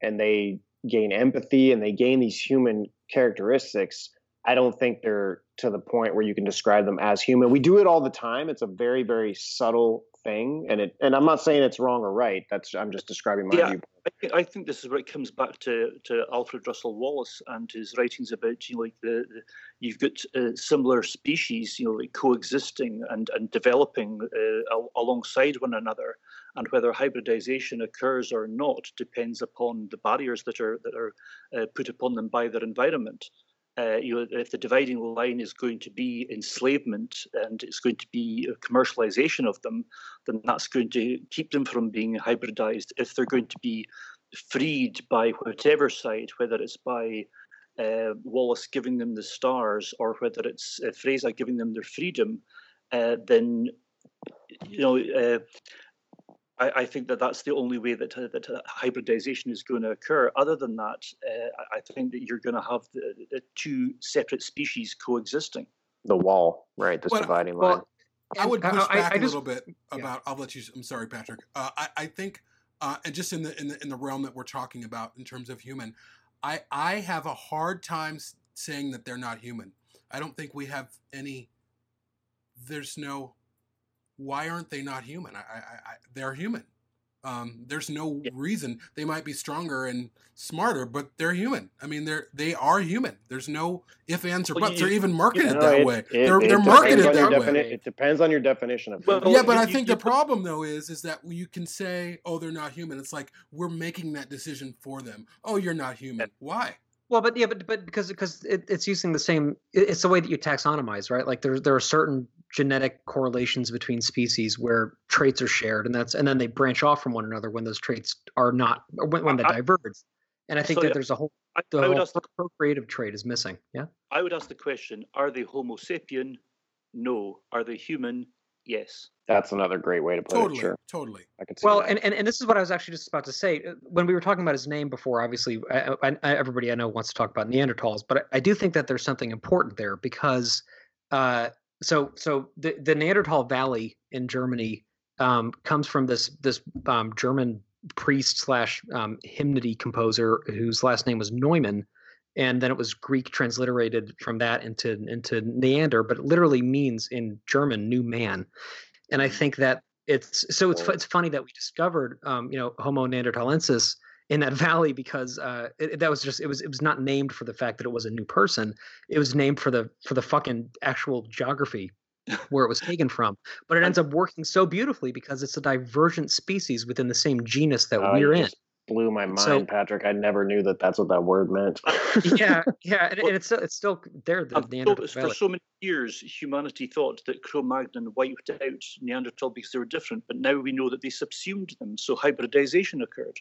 and they gain empathy and they gain these human characteristics. I don't think they're to the point where you can describe them as human. We do it all the time. It's a very, very subtle thing, and it. And I'm not saying it's wrong or right. That's I'm just describing my Yeah. view. I think, I think this is where it comes back to, to Alfred Russel Wallace and his writings about you know, like the, the you've got uh, similar species you know like coexisting and and developing uh, al- alongside one another, and whether hybridization occurs or not depends upon the barriers that are that are uh, put upon them by their environment. Uh, you know, if the dividing line is going to be enslavement and it's going to be commercialization of them, then that's going to keep them from being hybridized. If they're going to be freed by whatever side, whether it's by uh, Wallace giving them the stars or whether it's uh, Freysa giving them their freedom, uh, then you know. I, I think that that's the only way that uh, that uh, hybridization is going to occur. Other than that, uh, I I think that you're going to have the, the two separate species coexisting. The wall, right? This Well, dividing line. I would I- push I- back I a just- little bit about. I'll let you. I'm sorry, Patrick. Uh, I I think, uh, and just in the in the in the realm that we're talking about in terms of human, I I have a hard time saying that they're not human. I don't think we have any. There's no. Why aren't they not human? I, I, I they're human. Um, there's no Yeah. reason they might be stronger and smarter, but they're human. I mean, they're they are human. There's no if, ands, or Well, buts. you- they're even marketed No, that it- way. it- they're it they're marketed on your that way. It depends on your definition of Well, yeah, but you- I think you the put- problem though is is that you can say, "Oh, they're not human." It's like we're making that decision for them. Oh, you're not human. Why? Well, but yeah, but but because because it, it's using the same. it- It's the way that you taxonomize, right? Like there there are certain genetic correlations between species where traits are shared, and that's and then they branch off from one another when those traits are not or when, when they I- diverge. And I think So, that yeah, there's a whole I, the I would whole ask procreative trait is missing. Yeah. I would ask the question: Are they Homo sapien? No. Are they human? Yes. That's another great way to put Totally, it. Sure, totally. I could see Well, that. and, and, and this is what I was actually just about to say. Uh, When we were talking about his name before, obviously, I, I, I- everybody I know wants to talk about Neanderthals, but I, I do think that there's something important there because, uh, so so the the Neanderthal Valley in Germany um, comes from this this um, German priest slash um, hymnody composer whose last name was Neumann, and then it was Greek transliterated from that into into Neander, but it literally means in German "new man," and I think that it's so it's it's funny that we discovered um, you know Homo neanderthalensis in that valley because uh, it, that was just it was it was not named for the fact that it was a new person. It was named for the for the fucking actual geography where it was taken from. But it ends up working so beautifully because it's a divergent species within the same genus that Oh, we're in. blew my mind, So- Patrick. I never knew that that's what that word meant. yeah, yeah, and, and it's still, it's still there. The Neanderthal for so many years, humanity thought that Cro-Magnon wiped out Neanderthal because they were different, but now we know that they subsumed them. So hybridization occurred.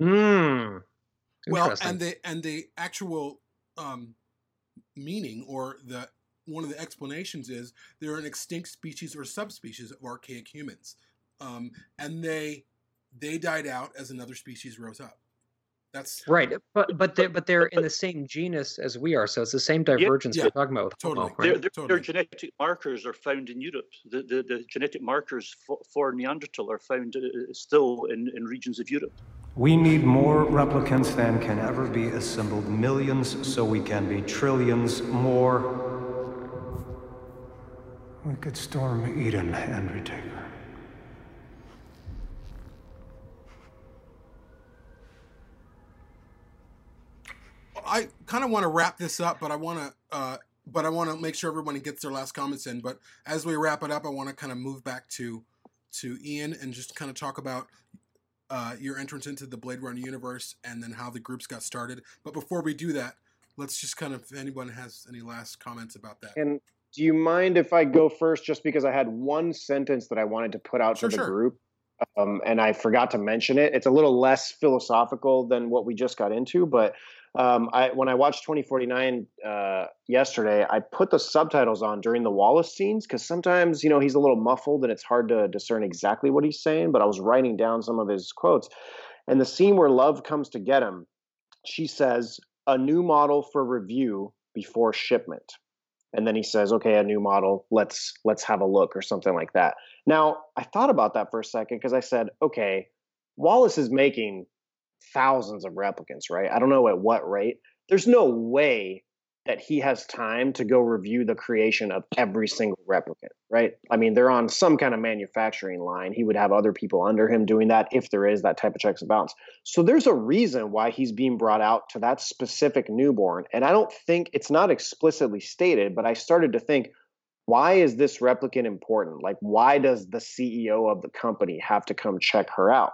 Mm. Well, and the and the actual um, meaning or the one of the explanations is they're an extinct species or subspecies of archaic humans, um, and they they died out as another species rose up. That's Right, but but they're but they're in the same genus as we are, so it's the same divergence yeah, we're talking about. With totally. Homo, Their, their, Totally. their genetic markers are found in Europe. The, the, the genetic markers for, for Neanderthal are found uh, still in, in regions of Europe. We need more replicants than can ever be assembled. Millions so we can be trillions more. We could storm Eden and retake her. I kind of want to wrap this up, but I want to, uh, but I want to make sure everyone gets their last comments in. But as we wrap it up, I want to kind of move back to to Ian and just kind of talk about uh, your entrance into the Blade Runner universe and then how the groups got started. But before we do that, let's just kind of, if anyone has any last comments about that. And do you mind if I go first, just because I had one sentence that I wanted to put out Sure, to the sure. group, um, and I forgot to mention it. It's a little less philosophical than what we just got into, but um, I when I watched 2049 uh, yesterday, I put the subtitles on during the Wallace scenes because sometimes you know he's a little muffled and it's hard to discern exactly what he's saying. But I was writing down some of his quotes, and the scene where Luv comes to get him, she says, "A new model for review before shipment." and then he says okay a new model let's let's have a look or something like that now i thought about that for a second because i said okay wallace is making thousands of replicants right i don't know at what rate there's no way that he has time to go review the creation of every single replicant right i mean they're on some kind of manufacturing line he would have other people under him doing that if there is that type of checks and balance so there's a reason why he's being brought out to that specific newborn. And I don't think it's not explicitly stated, but I started to think, why is this replicant important? Like, why does the CEO of the company have to come check her out?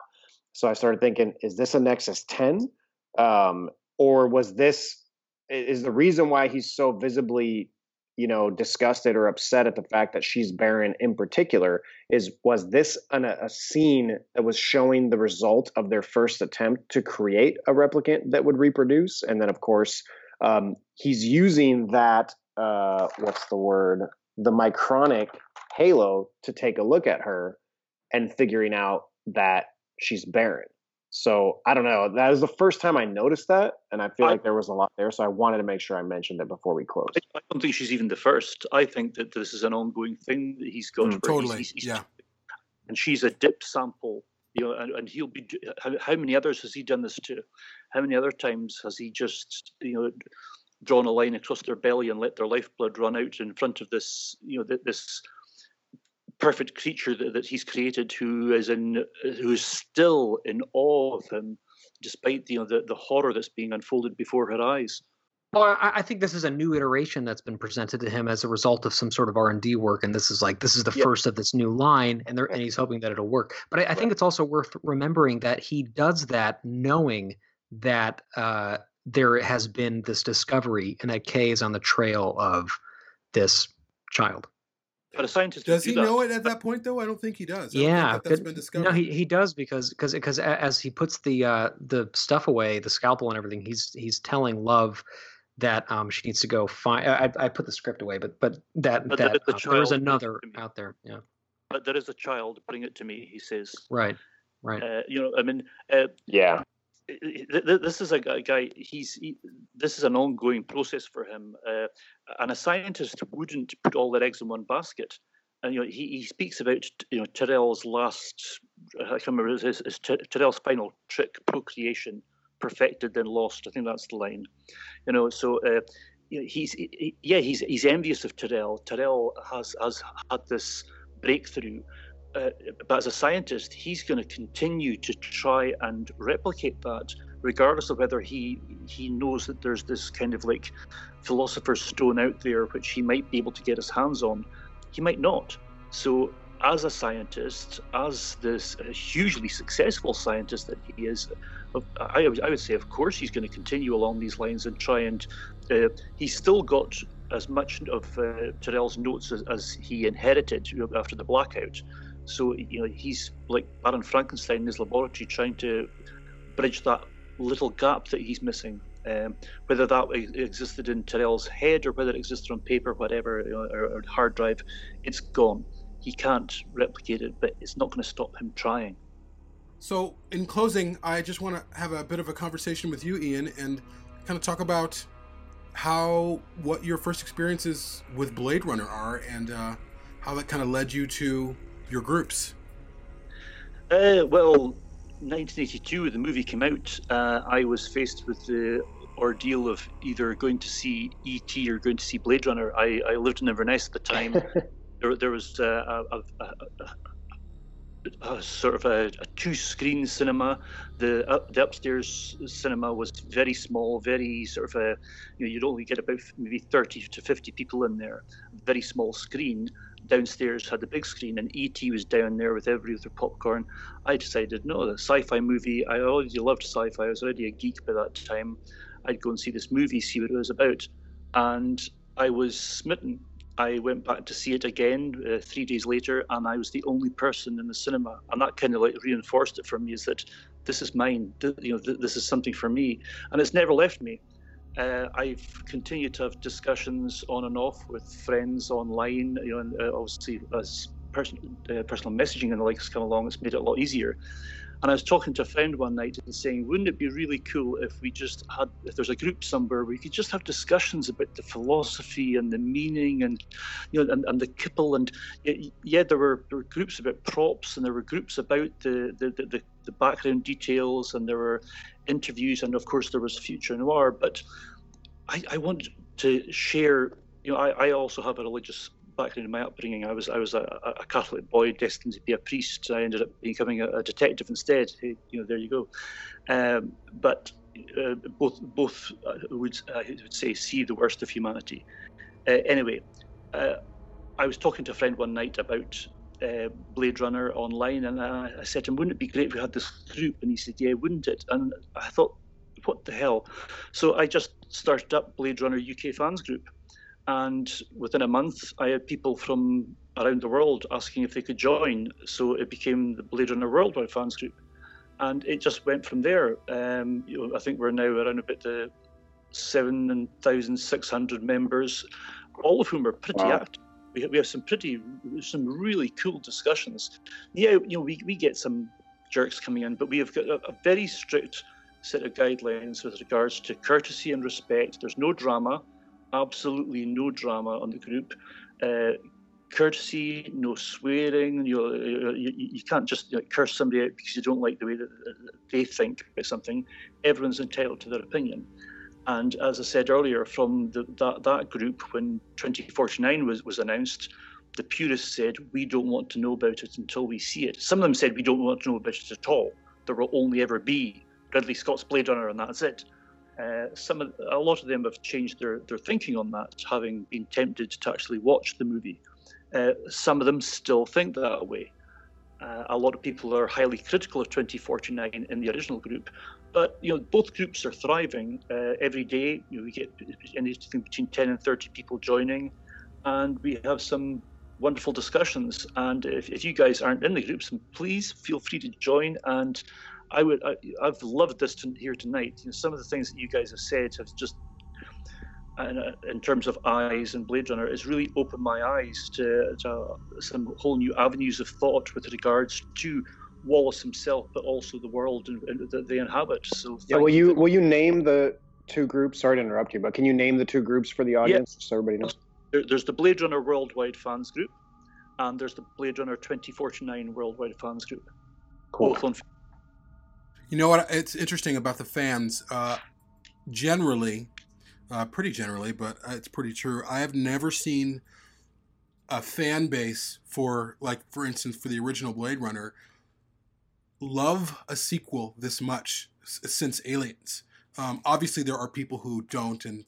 So I started thinking, is this a Nexus 10? Um, or was this, is the reason why he's so visibly you know disgusted or upset at the fact that she's barren in particular is was this an, a scene that was showing the result of their first attempt to create a replicant that would reproduce and then of course um, he's using that uh, what's the word the micronic halo to take a look at her and figuring out that she's barren so I don't know. That was the first time I noticed that, and I feel I- like there was a lot there. So I wanted to make sure I mentioned it before we closed. I don't think she's even the first. I think that this is an ongoing thing that he's got. Mm, Totally. he's- he's- Yeah. And she's a dip sample, you know, and, and he'll be. How, how many others has he done this to? How many other times has he just, you know, drawn a line across their belly and let their lifeblood run out in front of this, you know, this perfect creature that, that he's created, who is in, who is still in awe of him, despite you know the, the horror that's being unfolded before her eyes. Well, I, I think this is a new iteration that's been presented to him as a result of some sort of R and D work, and this is like this is the Yeah. first of this new line, and, they're, and he's hoping that it'll work. But I, I think it's also worth remembering that he does that knowing that uh, there has been this discovery, and that Kay is on the trail of this child. But a scientist Does he do know it at that point, though? I don't think he does. I Yeah, think that that's good- been discovered. No, he, he does because because because as he puts the uh, the stuff away, the scalpel and everything, he's he's telling Luv that um she needs to go find. I, I put the script away, but but that But the- that the uh, there is child- another out there. Yeah, But there is a child. Bring it to me. He says. right, right. Uh, you know, I mean, uh, Yeah. Th- th- this is a guy. He's he, this is an ongoing process for him, uh, and a scientist wouldn't put all their eggs in one basket. And you know, he, he speaks about you know Tyrell's last. I can't remember his, his, his Tyrell's final trick, procreation, perfected then lost. I think that's the line. You know, so. Uh, he's he, he- yeah he's he's envious of Tyrell. Tyrell has has had this breakthrough, uh, but as a scientist, he's going to continue to try and replicate that, regardless of whether he he knows that there's this kind of like philosopher's stone out there which he might be able to get his hands on. He might not. So, as a scientist, as this hugely successful scientist that he is, I, would- I would say, of course, he's going to continue along these lines and try and. Uh, he's still got as much of uh, Tyrell's notes as, as he inherited after the blackout. So you know he's like Baron Frankenstein in his laboratory, trying to bridge that little gap that he's missing. Um, whether that existed in Tyrell's head or whether it existed on paper, whatever, or, or hard drive, it's gone. He can't replicate it, but it's not going to stop him trying. So, in closing, I just want to have a bit of a conversation with you, Ian, and kind of talk about how what your first experiences with Blade Runner are, and uh, how that kind of led you to your groups. Uh, well, 1982, the movie came out. Uh, I was faced with the ordeal of either going to see E.T. or going to see Blade Runner. I, I lived in Inverness at the time. there, there was uh, a, a, a, sort of a, a two-screen cinema. The uh, the upstairs cinema was very small, very sort of a you know you'd only get about maybe 30 to 50 people in there. Very small screen. Downstairs had the big screen, and ET was down there with every other popcorn. I decided, no, the sci-fi movie. I already loved sci-fi. I was already a geek by that time. I'd go and see this movie, see what it was about, and I was smitten. I went back to see it again uh, three days later, and I was the only person in the cinema, and that kind of like reinforced it for me. Is that this is mine? Th- you know, th- this is something for me, and it's never left me. Uh, I've continued to have discussions on and off with friends online. You know, and uh, obviously as person, uh, personal messaging and the likes come along, it's made it a lot easier. And I was talking to a friend one night and saying, wouldn't it be really cool if we just had, if there's a group somewhere where we could just have discussions about the philosophy and the meaning and, you know, and, and the kipple and yeah, there were there were groups about props and there were groups about the the, the, the background details and there were interviews and of course there was future noir. But I, I want to share. You know, I, I also have a religious background in my upbringing, I was I was a, a, Catholic boy destined to be a priest. I ended up becoming a, a detective instead. Hey, you know, there you go. Um, but uh, both both uh, would I would say see the worst of humanity. Uh, anyway, uh, I was talking to a friend one night about uh, Blade Runner online, and I, I said to him, "Wouldn't it be great if we had this group?" And he said, "Yeah, wouldn't it?" And I thought, "What the hell?" So I just started up Blade Runner UK fans group and within a month, I had people from around the world asking if they could join. So it became the Blade Runner Worldwide Fans Group. And it just went from there. Um, you know, I think we're now around about the 7,600 members, all of whom are pretty wow. active. We have, we have some pretty, some really cool discussions. Yeah, you know, we, we get some jerks coming in, but we have got a, a very strict set of guidelines with regards to courtesy and respect. There's no drama absolutely no drama on the group. Uh, courtesy, no swearing. You, you, you can't just you know, curse somebody out because you don't like the way that they think about something. Everyone's entitled to their opinion. And as I said earlier, from the, that, that group, when 2049 was, was announced, the purists said, We don't want to know about it until we see it. Some of them said, We don't want to know about it at all. There will only ever be Ridley Scott's Blade Runner, and that's it. Uh, some of, a lot of them have changed their, their thinking on that, having been tempted to actually watch the movie. Uh, some of them still think that way. Uh, a lot of people are highly critical of 2049 in the original group, but you know both groups are thriving. Uh, every day, you know, we get anything between 10 and 30 people joining, and we have some wonderful discussions. And if, if you guys aren't in the groups, please feel free to join and I would I, have loved this to, here tonight. You know, some of the things that you guys have said have just, uh, in terms of eyes and Blade Runner, has really opened my eyes to, to some whole new avenues of thought with regards to Wallace himself, but also the world that they inhabit. So yeah, will you, will you name the two groups? Sorry to interrupt you, but can you name the two groups for the audience yeah. so everybody knows? There, there's the Blade Runner Worldwide Fans Group, and there's the Blade Runner 2049 Worldwide Fans Group. Cool. Both on you know what? It's interesting about the fans. Uh, generally, uh, pretty generally, but it's pretty true. I have never seen a fan base for, like, for instance, for the original Blade Runner, love a sequel this much since Aliens. Um, obviously, there are people who don't, and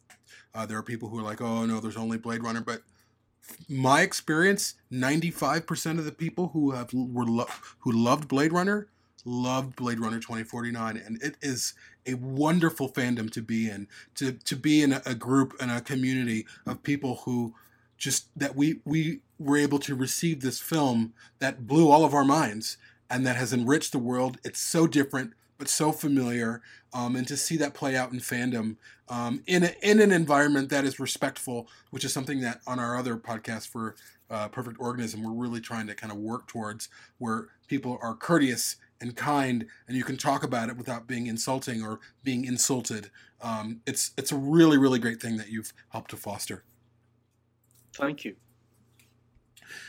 uh, there are people who are like, "Oh no, there's only Blade Runner." But my experience, ninety-five percent of the people who have were lo- who loved Blade Runner loved Blade Runner 2049, and it is a wonderful fandom to be in. To to be in a, a group and a community of people who just that we we were able to receive this film that blew all of our minds and that has enriched the world. It's so different but so familiar, um, and to see that play out in fandom um, in a, in an environment that is respectful, which is something that on our other podcast for uh, Perfect Organism we're really trying to kind of work towards, where people are courteous and kind, and you can talk about it without being insulting or being insulted. Um, it's it's a really really great thing that you've helped to foster. Thank you.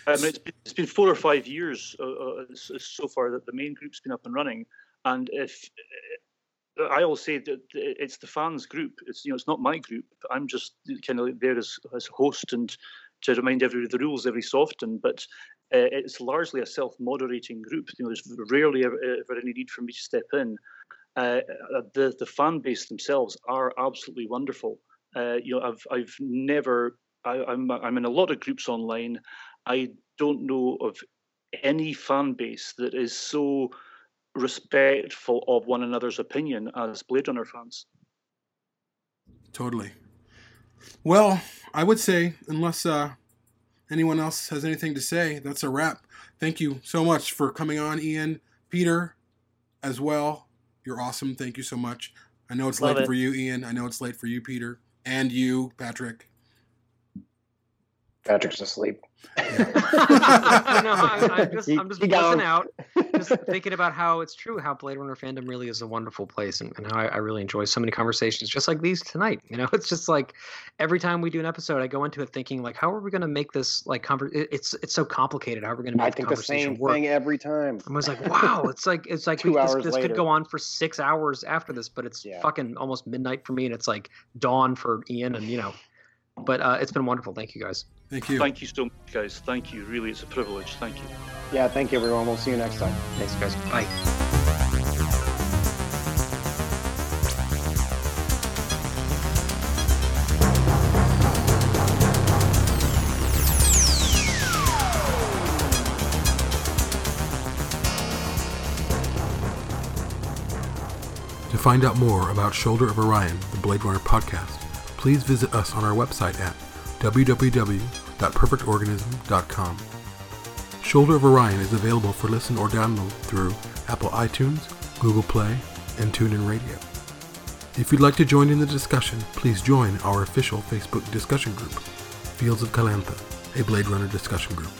Um, it's, been, it's been four or five years uh, uh, so far that the main group's been up and running, and if I always say that it's the fans group, it's you know it's not my group. I'm just kind of there as as host and to remind everybody the rules every so often. But uh, it's largely a self-moderating group. You know, there's rarely ever, ever any need for me to step in. Uh, the the fan base themselves are absolutely wonderful. Uh, you know, I've I've never I, I'm, I'm in a lot of groups online, I don't know of any fan base that is so respectful of one another's opinion as Blade Runner fans. Totally. Well, I would say, unless uh, anyone else has anything to say, that's a wrap. Thank you so much for coming on, Ian, Peter, as well. You're awesome. Thank you so much. I know it's Love late it. for you, Ian. I know it's late for you, Peter, and you, Patrick. Patrick's asleep. no, I'm, I'm just, He- I'm just he got listening him. out, just thinking about how it's true, how Blade Runner fandom really is a wonderful place, and, and how I, I really enjoy so many conversations, just like these tonight. You know, it's just like every time we do an episode, I go into it thinking like, how are we going to make this like conver- It's it's so complicated. How are we going to make I the think the conversation same work? thing every time. I was like, wow, it's like it's like Two we, this, hours this later. could go on for six hours after this, but it's Yeah. fucking almost midnight for me, and it's like dawn for Ian, and you know. But uh, it's been wonderful. Thank you guys. Thank you. Thank you so much, guys. Thank you. Really, it's a privilege. Thank you. Yeah, thank you, everyone. We'll see you next time. Thanks, guys. Bye. To find out more about Shoulder of Orion, the Blade Runner podcast, please visit us on our website at www.perfectorganism.com. Shoulder of Orion is available for listen or download through Apple iTunes, Google Play, and TuneIn Radio. If you'd like to join in the discussion, please join our official Facebook discussion group, Fields of Calantha, a Blade Runner discussion group.